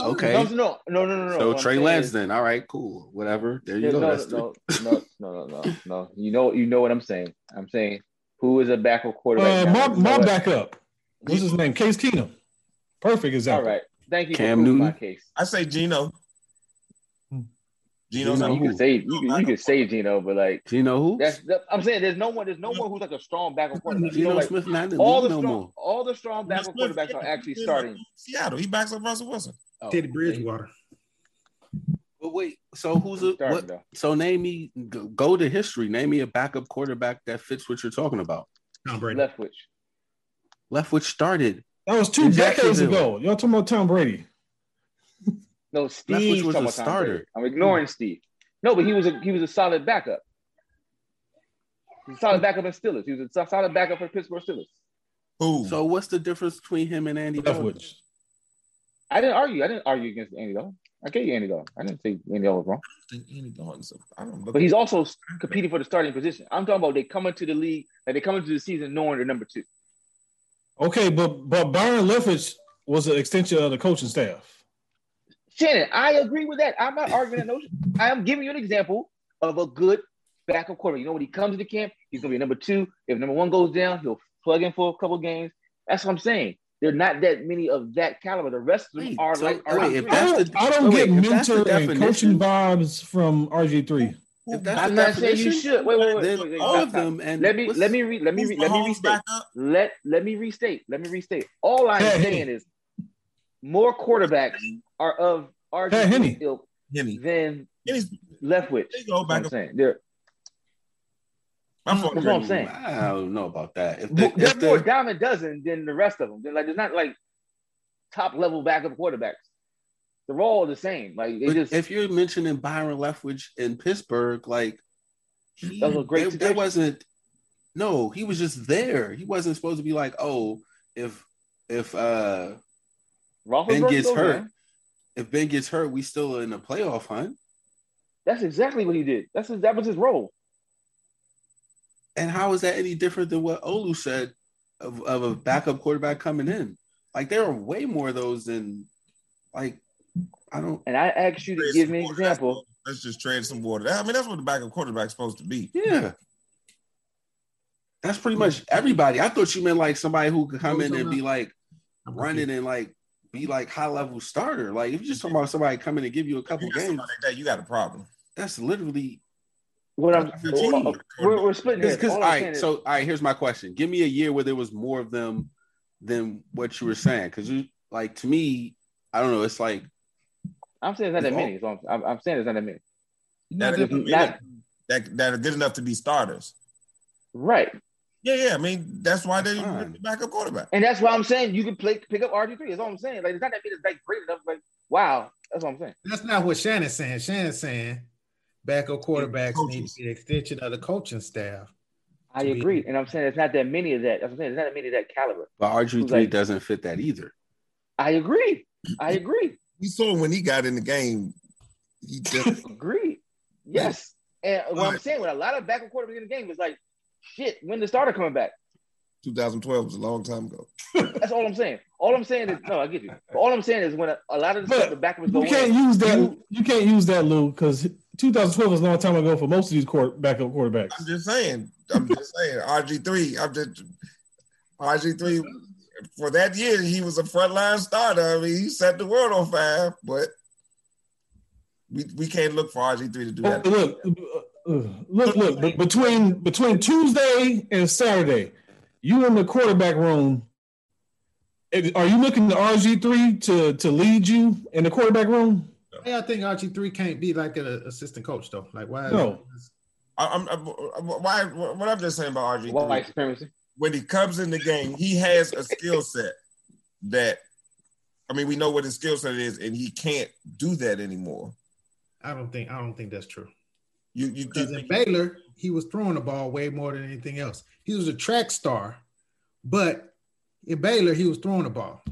Okay. No, no, no, no, no. no. So I'm Trey saying Lance then. All right, cool. Whatever. There you Yeah, go. no, That's no, no, no, no, no, no. You know, you know what I'm saying. I'm saying who is a backup quarterback? uh, my my what? backup. What's his name? Case Keenum. Perfect All example. right. Thank you Cam for my Newton? case. I say Geno. Hmm. Geno's Geno You who? can say you can, you can say Geno, but like Do you know who? that's that, I'm saying there's no one there's no one who's like a strong backup quarterback. You know, Geno like Smith not in the all league the no strong more. all the strong backup Smith, quarterbacks are actually starting. Seattle. He backs up Russell Wilson. Oh, Teddy Bridgewater. But wait, so who's a Starting what? though. So name me go, go to history. Name me a backup quarterback that fits what you're talking about. Tom Brady. Leftwich. Leftwich started. That was two decades ago. Y'all talking about Tom Brady? No, Steve was a starter. I'm ignoring Steve. No, but he was a he was a solid backup. He's a solid backup in Steelers. He was a solid backup for Pittsburgh Steelers. Who? So what's the difference between him and Andy? Dalton? Leftwich. I didn't argue. I didn't argue against Andy Dalton. I gave you Andy Dalton. I didn't say Andy Dalton was wrong. I think Andy Dalton's. a- I don't. But he's also competing for the starting position. I'm talking about they come into the league, like they come into the season knowing they're number two. Okay, but but Byron Leftwich was an extension of the coaching staff. Shannon, I agree with that. I'm not arguing that notion. I am giving you an example of a good backup quarterback. You know, when he comes to the camp, he's gonna be number two. If number one goes down, he'll plug in for a couple games. That's what I'm saying. There are not that many of that caliber. The rest of them Wait, are so- like wait, RG3. if I don't, I don't wait, get wait, if that's the mentor and coaching vibes from RG three. If that's I'm the not saying you should. Wait, wait, wait. then wait, wait, all of them. And Let me let me re, let me Who's re, let me restate. Let let me restate. Let me restate. All I'm Hey, saying is more quarterbacks are of Hey, Henny. RG ilk Henny. than Henny's Leftwich. There you go, back I'm saying. They're, My fault, That's what I'm saying. I don't know about that. If the, they're if more the, dime a dozen than the rest of them. They're like there's not like top level backup quarterbacks. They're all the same. Like they just if you're mentioning Byron Leftwich in Pittsburgh, like he, That was a great that, wasn't. No, he was just there. He wasn't supposed to be like, oh, if if uh Ben gets hurt, in. if Ben gets hurt, we still in the playoff hunt. That's exactly what he did. That's his, that was his role. And how is that any different than what Olu said of, of a backup quarterback coming in? Like there are way more of those than like I don't And I asked you to give me an example. Let's just trade some water. I mean, that's what the backup quarterback's supposed to be. yeah. That's pretty much everybody. I thought you meant like somebody who could come in and be like running and like be like high level starter. Like if you're just talking about somebody coming and give you a couple You games, like that, you got a problem. that's literally What I'm That's oh, oh, we're, we're splitting because this. all All I'm right. saying is- So all right, here's my question: Give me a year where there was more of them than what you were saying. Because you like to me, I don't know. It's like I'm saying it's not that Well- many. So I'm, I'm, I'm saying it's not that many. That, It's not- that, that are good enough to be starters. right. Yeah, yeah. I mean, that's why they Fine. the backup quarterback. And that's why I'm saying you can play pick up RG3. That's all I'm saying. Like it's not that many. It's like great enough. Like wow. That's what I'm saying. That's not what Shannon's saying. Shannon's saying backup quarterbacks need Coaches. to be an extension of the coaching staff. I To be- agree. And I'm saying it's not that many of that. I'm saying. It's not that many of that caliber. but RG three Like- doesn't fit that either. I agree. I agree. We saw when he got in the game. He just Agree. Yes. And what I'm saying with a lot of backup quarterbacks in the game is like, shit, when the starter coming back? 2012 was a long time ago. That's all I'm saying. All I'm saying is no, I get you. But all I'm saying is when a, a lot of the But stuff the backups go You can't in, use that. you- You, can't use that, Lou, because 2012 was a long time ago for most of these court, backup quarterbacks. I'm just saying. I'm just saying. RG3. I'm just RG3. For that year, he was a frontline starter. I mean, he set the world on fire. But we, we can't look for RG3 to do that. look, uh, look, look. be- Between between Tuesday and Saturday, you in the quarterback room. Are you looking to RG three to to lead you in the quarterback room? Yeah, I think RG three can't be like an assistant coach though. Like why? No. I, I'm, I'm, why? What I'm just saying about RG3. white supremacy. when he comes in the game, he has a skill set that I mean, we know what his skill set is, and he can't do that anymore. I don't think I don't think that's true. You you, you Because in Baylor, he was throwing the ball way more than anything else. He was a track star, but in Baylor, he was throwing the ball.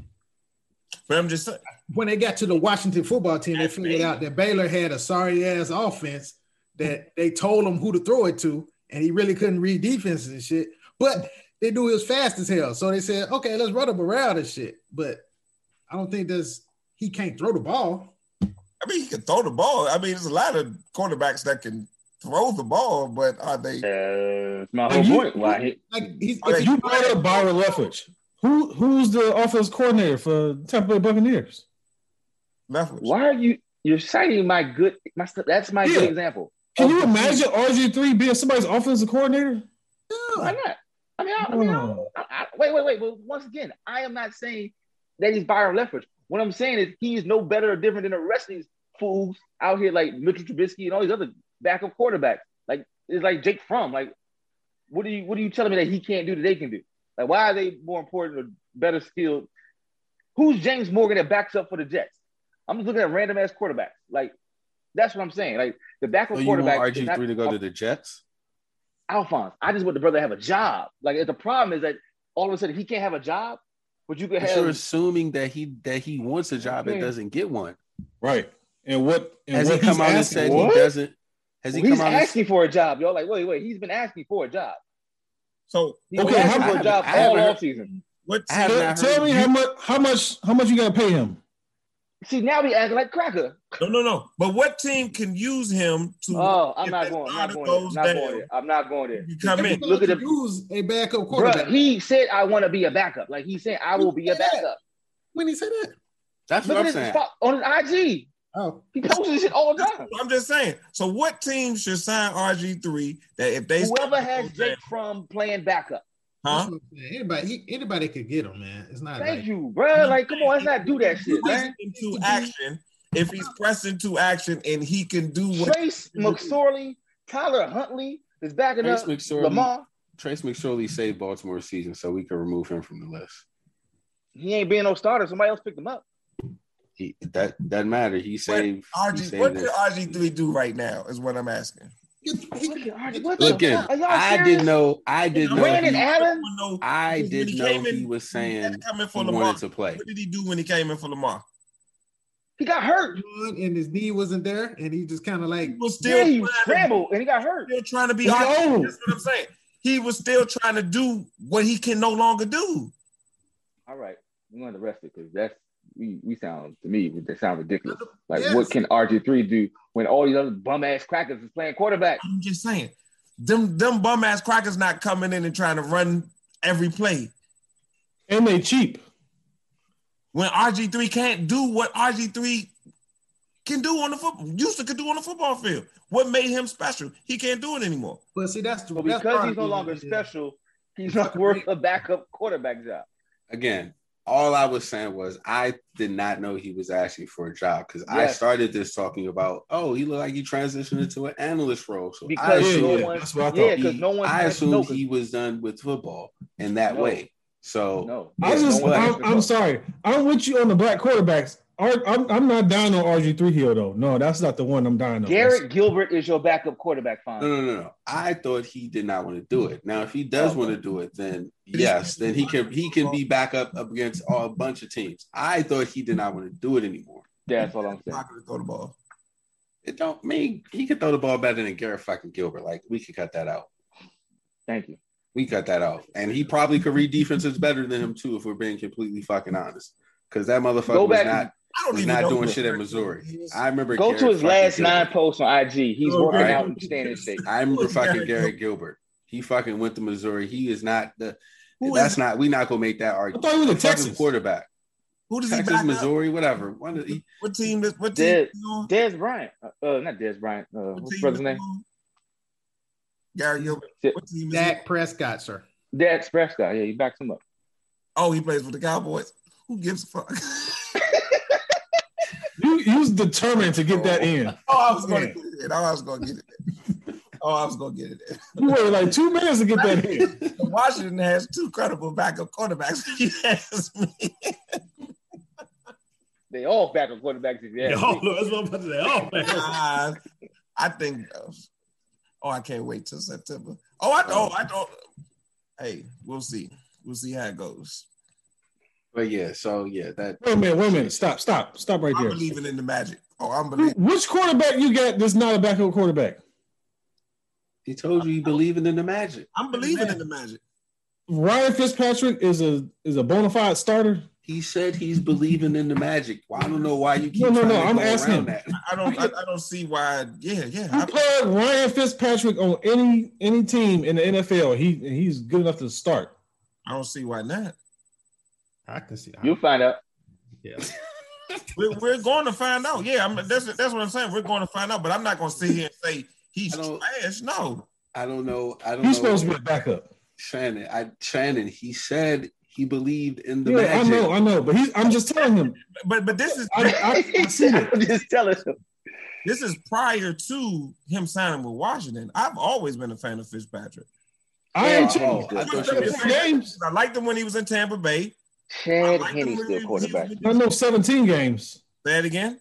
But I'm just saying, When they got to the Washington football team, they figured out that Baylor had a sorry ass offense that they told him who to throw it to, and he really couldn't read defenses and shit. But they knew he was fast as hell, so they said, "Okay, let's run him around and shit." But I don't think that's he can't throw the ball. I mean, he can throw the ball. I mean, there's a lot of quarterbacks that can throw the ball, but are they? Uh, it's my Like whole you- point. Why he, Like he's Okay. if you You brought up Byron Leftwich. Who who's the offense coordinator for Tampa Bay Buccaneers? Leftwich. why are you you're citing my good my that's my Yeah. good example. Can of you imagine RG three being somebody's offensive coordinator? Why not? I mean, I, I mean, I Oh. I, I, wait, wait, wait. But once again, I am not saying that he's Byron Leftwich. What I'm saying is he is no better or different than the rest of these fools out here, like Mitchell Trubisky and all these other backup quarterbacks. Like it's like Jake Fromm. Like, what are you what are you telling me that he can't do that they can do? Like, why are they more important or better skilled? Who's James Morgan that backs up for the Jets? I'm just looking at random ass quarterbacks. Like, that's what I'm saying. Like the backup So you want quarterback. is RG not- three to go to the Jets? Alphonse. I just want the brother to have a job. Like the problem is that all of a sudden he can't have a job, but you could But have. you're assuming that he that he wants a job and doesn't get one. Right. And what and Has he come he's out and asking said What? he doesn't? Has he he's come out? and- asking for a job. Y'all like, wait, wait. He's been asking for a job. So Okay, how- for a job I all off season. what? I have team- not Tell me how much how much how much you gotta pay him. See, now he acting like cracker. No, no, no. But what team can use him to? Oh, I'm not going. I'm not going. There. Not going there. I'm not going there. You come in. Look at the- use a backup Bruh, quarterback. he said, "I want to be a backup." Like he said, "I will be a backup." when he said that, That's Look what at I'm saying. fo- on his IG. Oh, He posts this shit all the time. I'm just saying. So what team should sign RG3 that if they Whoever has Jake Fromm playing backup. huh? that's what I'm saying. Anybody, he, anybody could get him, man. It's not Thank like you, bro. Like, come on, let's not do that shit, man. into action if he's pressed into action and he can do what Trace McSorley, Tyler Huntley is backing Trace up McSorley. Lamar. Trace McSorley saved Baltimore's season, so we can remove him from the list. He ain't being no starter. Somebody else picked him up. He that doesn't matter. He saved. he RG saved what it. could RG3 do right now is what I'm asking. he Look could- at RG. What Look the again. fuck? Are y'all I didn't know. I didn't know. Brandon he- Allen? I didn't know came he in- was saying coming for he Lamar. wanted to play. What did he do when he came in for Lamar? He got hurt. and his knee wasn't there, and he just kind of like He was still Yeah, he trying, to, scrambled and he got hurt. still trying to be He's RG. old. That's what I'm saying. He was still trying to do what he can no longer do. All right, we're going to rest it because that's we we sound to me they sound ridiculous. Like, Yes. what can RG three do when all these other bum ass crackers is playing quarterback? I'm just saying, them them bum ass crackers not coming in and trying to run every play. And they cheap. When RG3 can't do what RG3 can do on the football, used to could do on the football field. What made him special? He can't do it anymore. But see, that's But that's because part he's no longer special, he's not worth a backup quarterback job. Again, all I was saying was I did not know he was asking for a job because I started this talking about, oh, he looked like he transitioned into an analyst role. So I Because Yeah, assumed, no yeah, one, that's what I yeah, thought. because no one. I assumed no, 'cause- he was done with football in that No. way. So no. I Yeah, just, no I'm, I'm sorry. I'm with you on the black quarterbacks. R- I'm, I'm not down on RG3 here though. No, that's not the one I'm dying on. Garrett Gilbert is your backup quarterback. Fine. No, no, no, no. I thought he did not want to do it. Now, if he does want to do it, then yes, then he can he can be back up, up against a bunch of teams. I thought he did not want to do it anymore. That's all I'm saying. Not gonna throw the ball. It don't mean he could throw the ball better than Garrett fucking Gilbert. Like we could cut that out. Thank you. We cut that out, and he probably could read defenses better than him too, if we're being completely fucking honest. Because that motherfucker Go was back- not I don't was even not know doing shit at Missouri. I remember Go Garrett to his last Gilbert. nine posts on IG. He's Oh, working right. out and staying in shape. I remember fucking Garrett Garrett Gilbert. He fucking went to Missouri. He is not the. Who that's is- not. We not gonna make that I argument. thought he was a Fucking Texas. quarterback. Who does he Texas, back up? Missouri, whatever. One of the, What team? Does, what team? Dez, is he on? Dez Bryant. Uh, uh, not Dez Bryant. Uh, What what's team his brother's name? Gary Gilbert. Shit. What team is he? Dak Prescott, sir. Dak Prescott. Yeah, he backs him up. Oh, he plays for the Cowboys. Who gives a fuck? You, you was determined to get that in. oh, I was going to get it. in. Oh, I was going to get it. in. Oh, I was going to get it. in. You waited like two minutes to get that in. Washington has two credible backup quarterbacks. He has me. They all backup quarterbacks. if you ask me. that's what I'm about to say. Oh, man. Uh, I think. uh, oh, I can't wait till September. Oh, I oh I don't. Hey, we'll see. We'll see how it goes. But yeah. So yeah, that Wait a minute, wait a minute. Stop, stop, stop right I'm there. believing in the magic. Oh, I'm believing. Which quarterback you got that's not a backup quarterback? he told you he believing in the magic. I'm believing in the magic. Ryan Fitzpatrick is a is a bona fide starter. He said he's believing in the magic. Well, I don't know why you keep No, no, no, to I'm asking around him. that. I don't. I, I don't see why. Yeah, yeah. You I, put Ryan Fitzpatrick on any any team in the NFL, he he's good enough to start. I don't see why not. I can see. You'll find out. yeah. We're, we're going to find out. Yeah, I'm, that's that's what I'm saying. We're going to find out. But I'm not going to sit here and say he's I trash. No. I don't know. I don't He's know. supposed to be a backup. Shannon. I Shannon. He said he believed in the Yeah, I know, I know, but he's I'm just telling him. But but this is I, I, I see it. I'm just telling him. this is prior to him signing with Washington. I've always been a fan of Fitzpatrick. I am Oh, too. I thought you were Four games. I liked him when he was in Tampa Bay. I Chad liked him Henne still he- quarterback. he was I know 17 games. Say it again.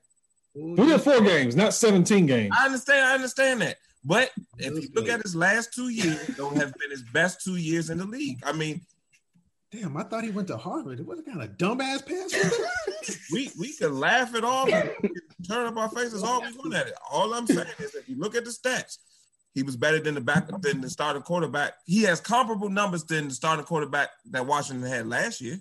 He did four games, not 17 games. I understand. I understand that. But if you look at his last two years, don't have been his best two years in the league. I mean, Damn, I thought he went to Harvard. It What kind of dumbass pass we we could laugh it off, and turn up our faces all we want at it. All I'm saying is that you look at the stats, he was better than the back than the starting quarterback. He has comparable numbers than the starting quarterback that Washington had last year.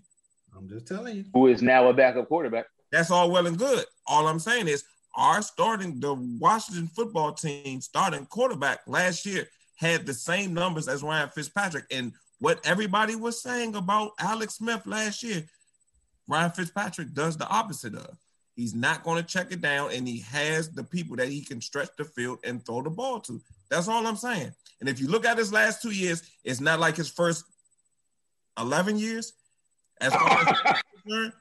I'm just telling you. Who is now a backup quarterback? That's all well and good. All I'm saying is our starting the Washington football team starting quarterback last year had the same numbers as Ryan Fitzpatrick. And what everybody was saying about Alex Smith last year, Ryan Fitzpatrick does the opposite of. He's not going to check it down, and he has the people that he can stretch the field and throw the ball to. That's all I'm saying. And if you look at his last two years, it's not like his first 11 years. As far as I mean,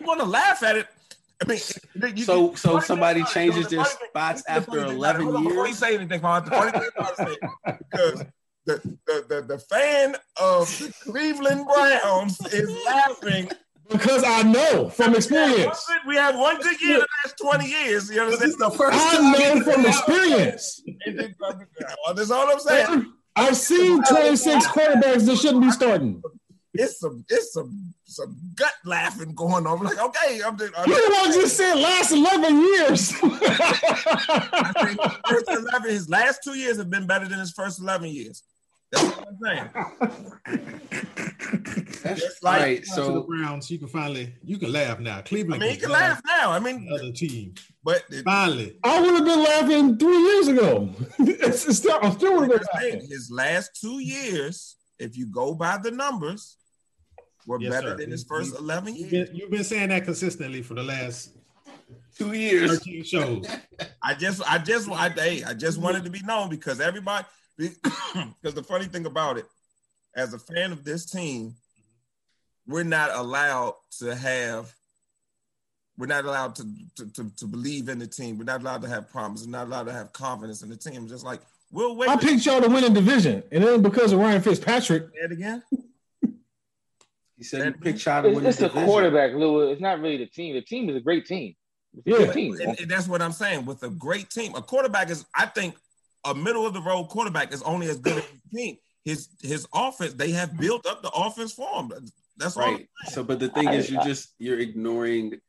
you want to laugh at it. I mean, you, So you- so somebody thing about it, changes their funny thing- spots after funny thing about it, 11 years. on, Before you years. say anything, Paul, the funny thing about it, because the, the, the, the fan of the Cleveland Browns is laughing. Because I know from experience. We have one good year in the last 20 years. You know, This understand? is the first I time. know from experience. That's all I'm saying. I've seen 26 quarterbacks that shouldn't be starting. It's some it's some some gut laughing going on. I'm like, okay, I'm just, I'm You the one just said last 11 years. I think his first 11, his last two years have been better than his first 11 years. That's what I'm saying. That's like- right. to the So Browns, you can finally you can laugh now. I Cleveland. mean, you can laugh now. I mean, at Other team, but it, finally. I would have been laughing three years ago. It's, it's still, I still would have been Hey, laughing. his last two years, if you go by the numbers, were Yes, better sir. than his first you- 11 You've years. been, you've been saying that consistently for the last two years. 13 shows. I just, I just, I, hey, I just wanted to be known because everybody, because the funny thing about it, as a fan of this team, we're not allowed to have, we're not allowed to, to, to, to believe in the team. We're not allowed to have promise. We're not allowed to have confidence in the team. Just like, we'll wait. I picked y'all to win a division, and it ain't because of Ryan Fitzpatrick. Say it again. He said he picked shot to It's, win it's the the division. quarterback, Lewis. It's not really the team. The team is a great team. It's Yeah. team. And, and that's what I'm saying. With a great team, a quarterback is, I think, a middle of the road quarterback is only as good as his team. His his offense, they have built up the offense for him. That's all. Right. So, but the thing I- is, you're just you're ignoring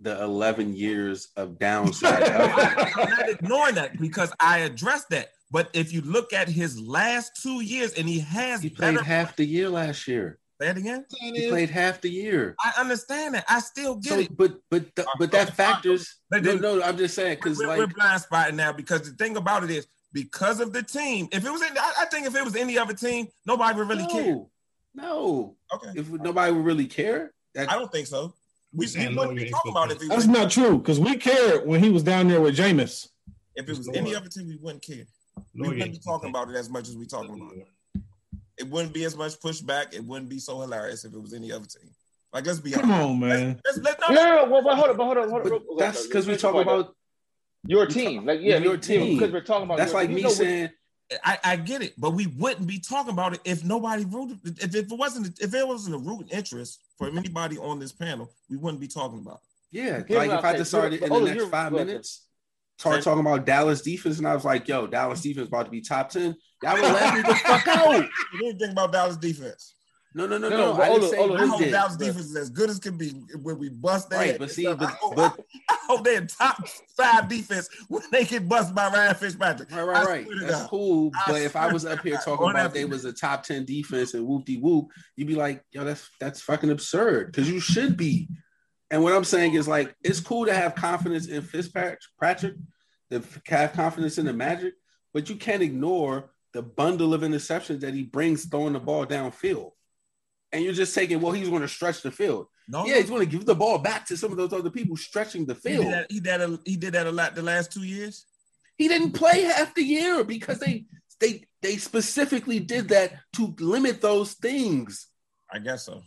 the 11 years of downside. I'm not ignoring that because I addressed that. But if you look at his last two years, and he has he played better. half the year last year. Say it again. He played half the year. I understand that. I still get So, it. but but the, but that factors. But No, then- no, I'm just saying because we're, like we're blind spotting now because the thing about it is because of the team. If it was, in, I, I think if it was any other team, nobody would really care. no, no. Okay, If nobody would really care, that, I don't think so. We, we wouldn't be talking about it if it was That's not true because we cared when he was down there with Jameis. If it was any other team, we wouldn't care. We wouldn't be talking about it as much as we talking about it. It wouldn't be as much pushback. It wouldn't be so hilarious if it was any other team. Like, let's be Come honest. on, man. Let's, let's, No, no, no, no. Well, but hold on, but hold on, hold on. but that's because we're real- talking about. your team. Like, yeah, your team. Because we're talking about. That's your- like you me know, saying, I, I get it, but we wouldn't be talking about it if nobody rooted. If, if it wasn't, if it wasn't a root interest for anybody on this panel, we wouldn't be talking about. it. yeah, Here's like if I'm decided in the next five minutes, start talking about Dallas defense, and I was like, "Yo, Dallas defense about to be top ten. Y'all would laugh me the fuck out." You didn't think about Dallas defense. No, no, no, No, no. no, I hold didn't on, say hold. I hope did. Dallas defense is as good as can be when we bust their Right, head but see, but- I hope, but- I hope they're top five defense when they get busted by Ryan Fitzpatrick. Right, right, right. That's God. cool. I But if I was up here talking about they was a top 10 defense and whoop de whoop, you'd be like, yo, that's that's fucking absurd. Because you should be. And what I'm saying is like it's cool to have confidence in Fitzpatrick, To have confidence in the magic, but you can't ignore the bundle of interceptions that he brings throwing the ball downfield. And you're just taking, well, he's going to stretch the field. No, Yeah, he's going to give the ball back to some of those other people stretching the he field. did, that, he, did a, he did that a lot the last two years. He didn't play half the year because they they they specifically did that to limit those things. I guess so.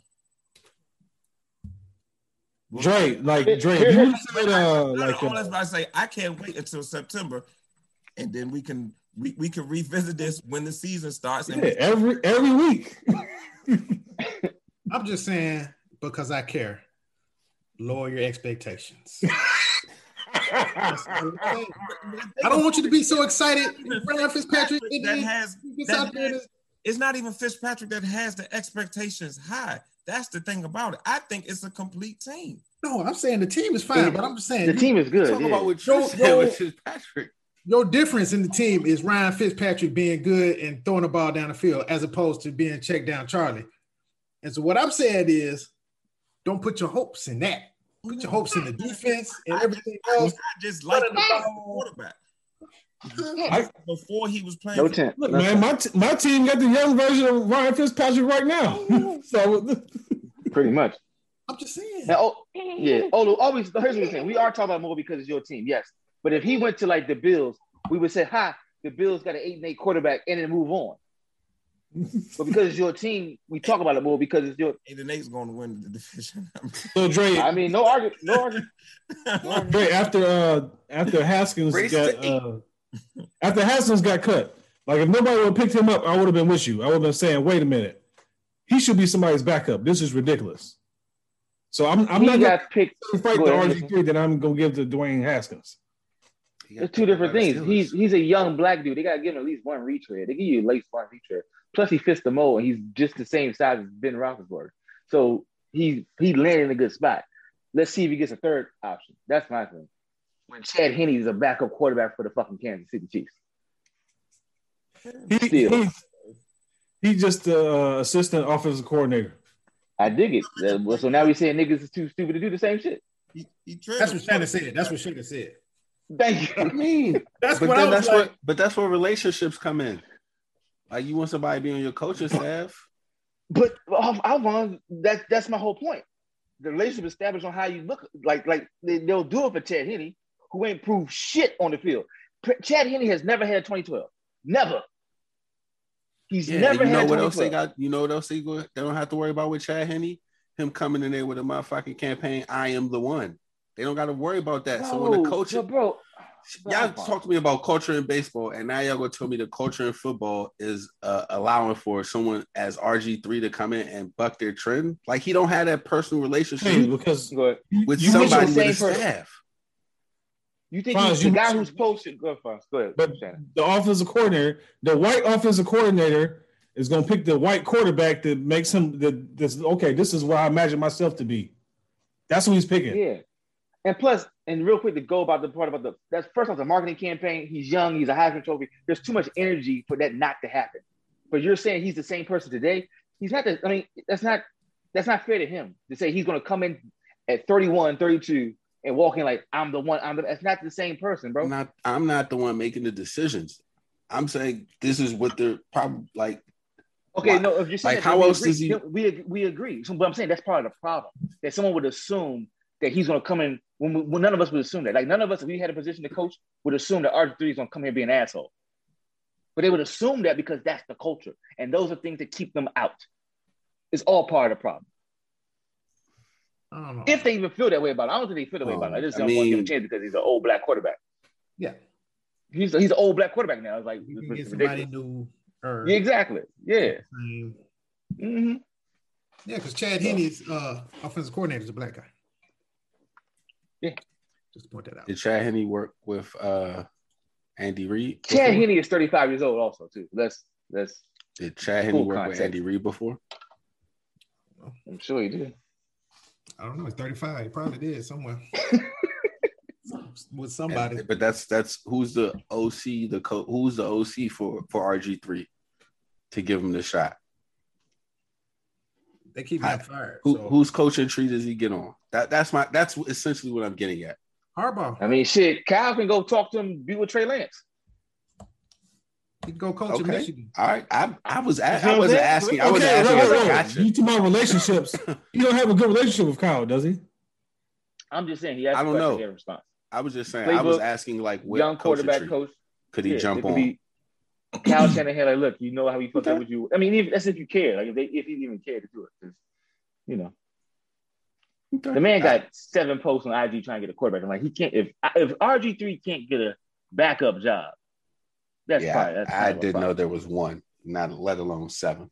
Dre, like Here- Dre, if you said uh, like all that's uh, why I say I can't wait until September, and then we can we, we can revisit this when the season starts. And yeah, every every week. I'm just saying because I care. Lower your expectations. I'm saying. I don't want you to be so excited. Ryan Fitzpatrick that has that has- it's not even Fitzpatrick that has the expectations high. That's the thing about it. I think it's a complete team. No, I'm saying the team is fine, but I'm just saying The team is good. Talk yeah. about what Yo, you said, yo. which is Patrick. your difference in the team is Ryan Fitzpatrick being good and throwing the ball down the field as opposed to being checked down Charlie. And so what I'm saying is don't put your hopes in that. Put your hopes in the defense and everything else. I just like Running the the quarterback. I- Before he was playing, No for- chance. Look, No man, my t- my team got the young version of Ryan Fitzpatrick right now. so Pretty much. I'm just saying. Now, oh, yeah. Oh, always. Here's what we're saying. We are talking about more because it's your team, yes. But if he went to like the Bills, we would say, "Ha, the Bills got an eight and eight quarterback," and then move on. but because it's your team, we talk about it more because it's your. Eight and eight's going to win the division. So Dre, I mean, no argument. No argument. Dre after uh after Haskins Race got to eight. uh, after Haskins got cut, like if nobody would have picked him up, I would have been with you. I would have been saying, wait a minute, he should be somebody's backup. This is ridiculous. So I'm I'm he not gonna got picked. fight the ahead, RG three that I'm gonna give to Dwayne Haskins. It's two different things. He's he's a young black dude. They gotta give him at least one retread. They give you at least one retread. Plus, he fits the mold, and he's just the same size as Ben Roethlisberger. So he he landed in a good spot. Let's see if he gets a third option. That's my thing. When Chad Henne is a backup quarterback for the fucking Kansas City Chiefs. He, Still. he, he just uh, assistant offensive coordinator. I dig it. Uh, So now we saying niggas is too stupid to do the same shit. he, he That's what Shannon said. That's what Shannon said. Thank you. I you. mean, That's but what I then was that's like. what but that's where relationships come in. Like you want somebody to be on your coaching staff. But I, I want that. That's my whole point. The relationship established on how you look. Like like they, they'll do it for Chad Henne, who ain't proved shit on the field. P- Chad Henne has never had 2012. Never. He's Yeah, never you know had what else they 2012. got? You know what else they go? They don't have to worry about with Chad Henne. Him coming in there with a motherfucking campaign. I am the one. They don't got to worry about that. so when the Bro, coach, but bro, y'all bro, talk to me about culture in baseball, and now y'all gonna tell me the culture in football is uh, allowing for someone as RG three to come in and buck their trend. Like he don't have that personal relationship Hey, because with you somebody with the a same person. staff. You think Fonz, he's the you guy who's posted? Go ahead, Fonz. Go ahead. But the offensive coordinator, the white offensive coordinator, is going to pick the white quarterback that makes him the this. Okay, this is what I imagine myself to be. That's who he's picking. Yeah. And plus, and real quick to go about the part about the that's first off the marketing campaign. He's young, he's a Heisman Trophy. There's too much energy for that not to happen. But you're saying he's the same person today. He's not the, I mean, that's not that's not fair to him to say he's gonna come in at 31, 32 and walking like I'm the one, I'm the It's not the same person, bro. I'm not. I'm not the one making the decisions. I'm saying this is what they're probably like. Okay, Why? no, if you're saying Like, that, how else agree. does he- we we agree. So, but I'm saying that's part of the problem. That someone would assume that he's gonna come in when, we, when none of us would assume that. Like none of us, if we had a position to coach, would assume that R3 is gonna come here and be an asshole. But they would assume that because that's the culture. And those are things that keep them out. It's all part of the problem. I don't know. If they even feel that way about it. I don't think they feel that way about it. I just I don't want to give a chance because he's an old black quarterback. yeah, He's he's an old black quarterback now. It's like you it's can get ridiculous. somebody new or Yeah, exactly. Yeah. same. hmm Yeah, because Chad Henne's uh, offensive coordinator is a black guy. Yeah. Just point that out. Did Chad Henne work with uh Andy Reid? Chad before? Henne is 35 years old also, too. Let's let's Did Chad Henne Full work with. Andy Reid before? I'm sure he did. I don't know. He's 35. He probably did somewhere. With somebody. And- but that's that's who's the OC the co- who's the OC for for RG three to give him the shot. They keep I- him fired. Who so. whose coaching tree does he get on? That that's my that's essentially what I'm getting at. Harbaugh. I mean, shit, Kyle can go talk to him, be with Trey Lance. He can go coach in Michigan. All right, I I was a- I I'm wasn't saying. asking. I wasn't Okay, asking. wait, as a wait, wait. gotcha. You talking about relationships? You don't have a good relationship with Kyle, does he? I'm just saying he has I a don't question, know. response. I was just saying. I was asking like what Young quarterback tree coach. could he Yeah, jump on? be Kyle Shanahan, like, look, you know how he fucked Okay. up with you. I mean, even, that's if you care. Like, if they if he even cared to do it. 'cause, You know, the man got seven posts on IG trying to get a quarterback. I'm like, he can't. If if RG three can't get a backup job, that's yeah, probably that's I, kind I didn't know there was one, not let alone seven.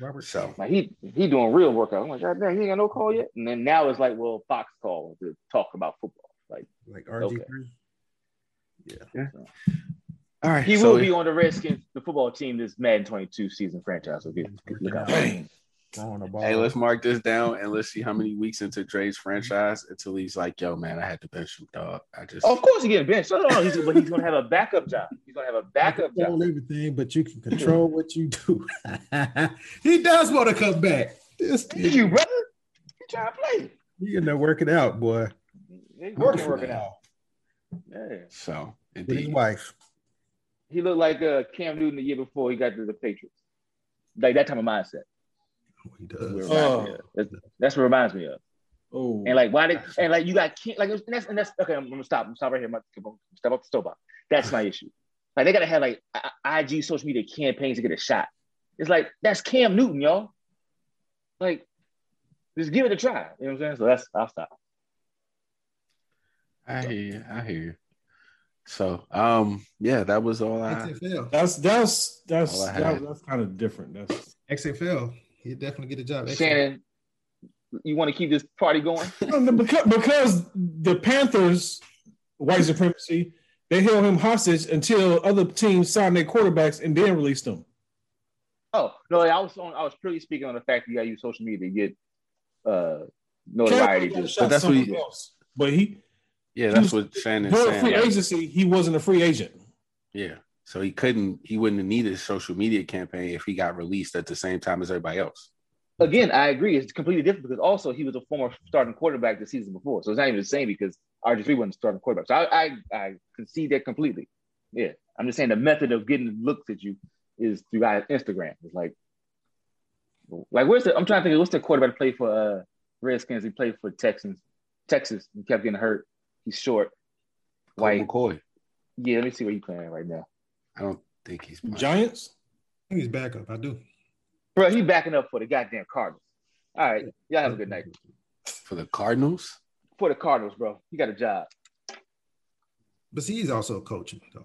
Robert. So Like he he doing real workout. I'm like, God damn, he ain't got no call yet. And then now it's like, well, Fox call to talk about football. Like Like RG3. yeah all right, he so will be on the Redskins, the football team, this Madden 22 season franchise. So get, look out. For it. Throwing the ball. Hey, let's mark this down and let's see how many weeks into Dre's franchise until he's like, "Yo, man, I had to bench him, dog." I just Of course, he getting benched. No, no, no. He's, but he's gonna have a backup job. He's gonna have a backup job. control everything, but you can control what you do. he does want to come back. This Thank you, brother. You trying to play? You end up working out, boy. He's working, working out. Yeah. so With his wife. He looked like uh, Cam Newton the year before he got to the Patriots. Like that type of mindset. He That's what, does. it reminds Oh. me of. That's, that's what reminds me of. Oh, And like why did and like you got Kim, like and that's and that's okay. I'm, gonna stop. I'm gonna stop right here. I'm gonna I'm gonna step up the stove up. That's my issue. Like they gotta have like I- I- IG social media campaigns to get a shot. It's like that's Cam Newton, y'all. Like, just give it a try. You know what I'm saying? So that's I'll stop. I hear you. I hear you. So, um, yeah, that was all I. XFL. that's that's that's that, that's kind of different. That's XFL. He'd definitely get a job. XFL. Shannon, you want to keep this party going? because, because the Panthers white supremacy they held him hostage until other teams signed their quarterbacks and then released them. Oh no, I was on. I was purely speaking on the fact that you got to use social media to get uh notoriety. Cam got a Just But that's what he- else. But he Yeah, that's what Shannon's during saying. free like, agency, he wasn't a free agent. yeah, so he couldn't. He wouldn't have needed a social media campaign if he got released at the same time as everybody else. again, I agree. It's completely different because also he was a former starting quarterback the season before, so it's not even the same because RG three wasn't starting quarterback. So I, I I concede that completely. Yeah, I'm just saying the method of getting looks at you is through Instagram. It's like, like where's the? I'm trying to think. of What's the quarterback played for uh, Redskins? He played for Texans, Texas. He kept getting hurt. He's short, White white. McCoy. Yeah, let me see where he's playing right now. I don't think he's playing. Giants. I think he's backup. I do. Bro, he backing up for the goddamn Cardinals. All right, y'all have a good night. for the Cardinals. For the Cardinals, bro, he got a job. But see, he's also a coaching though.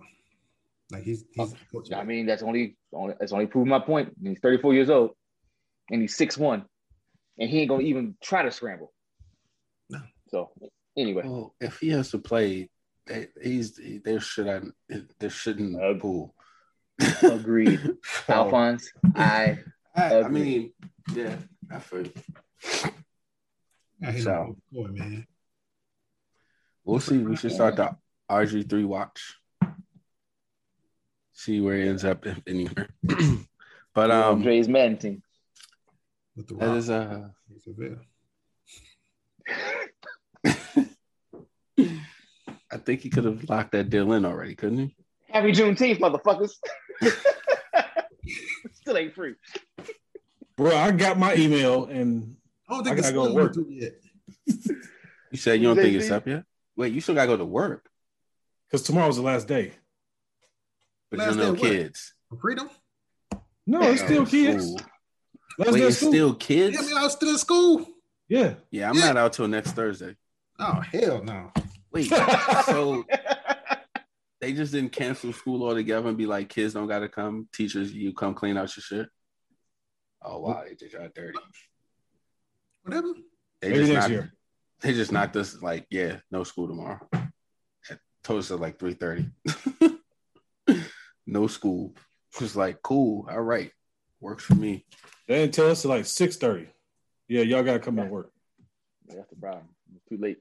Like he's he's coaching. I mean, that's only, only that's only proving my point. He's 34 years old, and he's 6'1", and he ain't gonna even try to scramble. No. So anyway, Well, if he has to play, they, he's there should I there shouldn't Uh, pool. agreed. So, Alphonse, I I, I agree. mean, yeah, I feel. you. I hate So. boy, man. We'll see. We should start the RG three watch. See where he ends up if anywhere. but um, Dre's Madden team. With the that rock. uh, XFL. I think he could have locked that deal in already, couldn't he? Happy Juneteenth, motherfuckers. Still ain't free. Bro, I got my email and I don't think the gotta go to work. through yet. You said you don't think it's up yet. Wait, you still gotta go to work, because tomorrow's the last day. but Last you know day of what? kids. Freedom? No, it's still kids. school. Last Wait, day of it's school. still kids. Yeah, I mean, I was still in school. yeah. Yeah, I'm Yeah. not out till next Thursday. Oh hell no. Wait, so they just didn't cancel school altogether and be like, kids don't gotta come, teachers, you come clean out your shit. Oh wow, they did y'all dirty. Whatever. They Maybe just next knocked, year. they just knocked us like, yeah, no school tomorrow. Told us at like 3:30. no school. It was like, cool, all right. Works for me. They didn't tell us till like six thirty. Yeah, y'all gotta come and work. That's the problem. It's too late.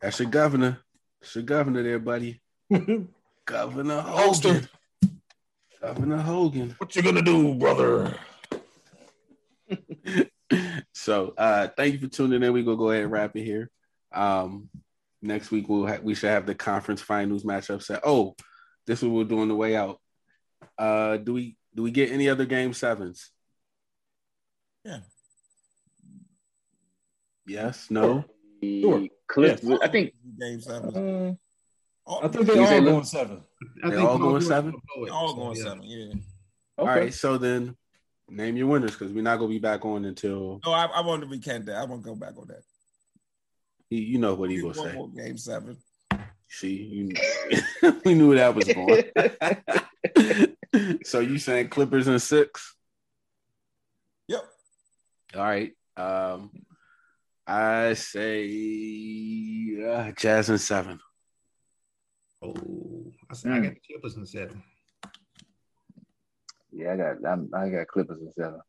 That's your governor. That's your governor there, buddy. Governor Holster. Hogan. Governor Hogan. what you gonna do, brother? so uh thank you for tuning in. We're gonna go ahead and wrap it here. Um next week we'll ha- we should have the conference finals matchup set. Oh, this is what we're doing the way out. Uh do we do we get any other game sevens? Yeah. Yes, no. Sure. Cliff, I think. game seven. uh, I think they You all say going seven. I They're all going seven? will blow it, all going seven. Yeah. okay. All right, so then name your winners because we're not gonna be back on until No, I, I want to recant that. I want to go back on that. you, you know what he gonna One say. game seven. See, you, we knew that was going. so you saying Clippers in six? Yep. All right. Um, I say uh, Jazz in seven. Oh, I said I got the Clippers in seven. Yeah, I got I'm, I got Clippers in seven.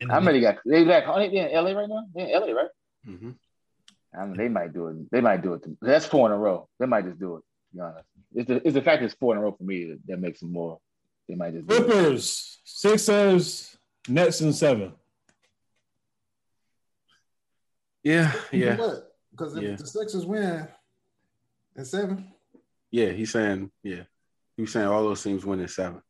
And How many got they got? Are they in LA right now? They in LA, right? Mm-hmm. I mean, they might do it. They might do it. To, that's four in a row. They might just do it. To be honest, it's the, it's the fact it's four in a row for me that, that makes them more. They might just. Clippers, Sixers, Nets and seven. Yeah, yeah, What? Because if Yeah. the Sixers win at seven, yeah. He's saying, yeah, he's saying all those teams win in seven.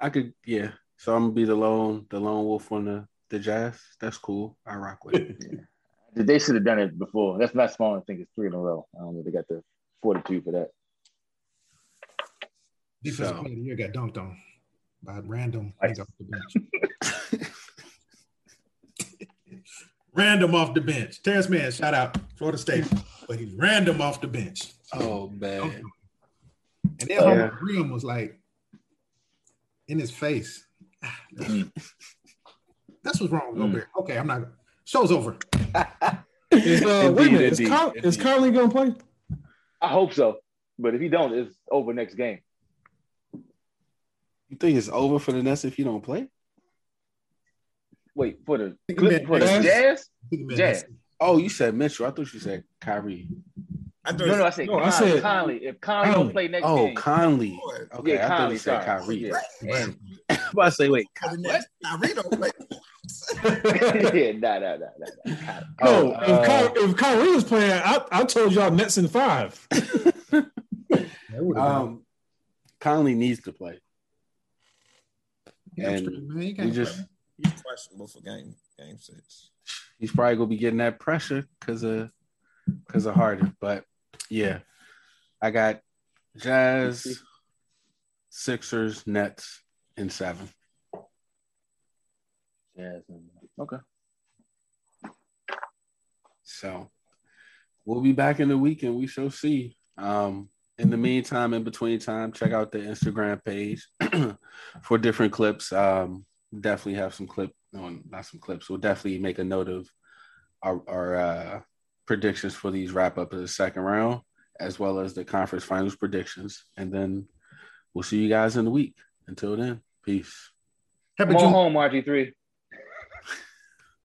I could, yeah, So I'm gonna be the lone the lone wolf on the the Jazz. That's cool. I rock with it. yeah. They should have done it before. That's not small. I think it's three in a row. I don't know. They got the fortitude for that. Defensive So- player of the year got dunked on by random Nice. off the bench. random off the bench. Terance Mann, shout out Florida State, but he's random off the bench. Oh man. And then Yeah. Homer Graham was like in his face. Mm. That's what's wrong with Mm. Gobert. Okay, I'm not. Show's over. Is, uh, wait a minute. Is, indeed, Con- is indeed. Conley gonna play? I hope so. But if he don't, it's over next game. You think it's over for the Nets if you don't play? Wait for the Think for the Jazz? Jazz. I think he meant Jazz. Oh, you said Mitchell. I thought you said Kyrie. I thought No, no, I said No, I Conley. said- Conley. If Conley Conley. don't play next Oh, game, Conley. Okay, yeah, I thought Conley. you said Sorry. Kyrie. Yeah. Random. I'm about to say, wait, for the Nets. Kyrie don't play. yeah, nah, nah, nah, nah, nah. No, Oh, if, uh, Ky- if Kyrie was playing, I, I told y'all Nets in five. That would've been- um, Conley needs to play. Yeah, and straight, man. You We can't just play. He's questionable for game game six. he's probably gonna be getting that pressure because of because of Harden. But yeah, I got Jazz, Sixers, Nets in seven. Jazz. Okay. So we'll be back in the weekend. we shall see. Um, in the meantime, in between time, check out the Instagram page for different clips. Um, definitely have some clip, on not some clips. We'll definitely make a note of our, our uh, predictions for these wrap up of the second round, as well as the conference finals predictions. And then we'll see you guys in the week. Until then, peace. Happy Come on home, RG3.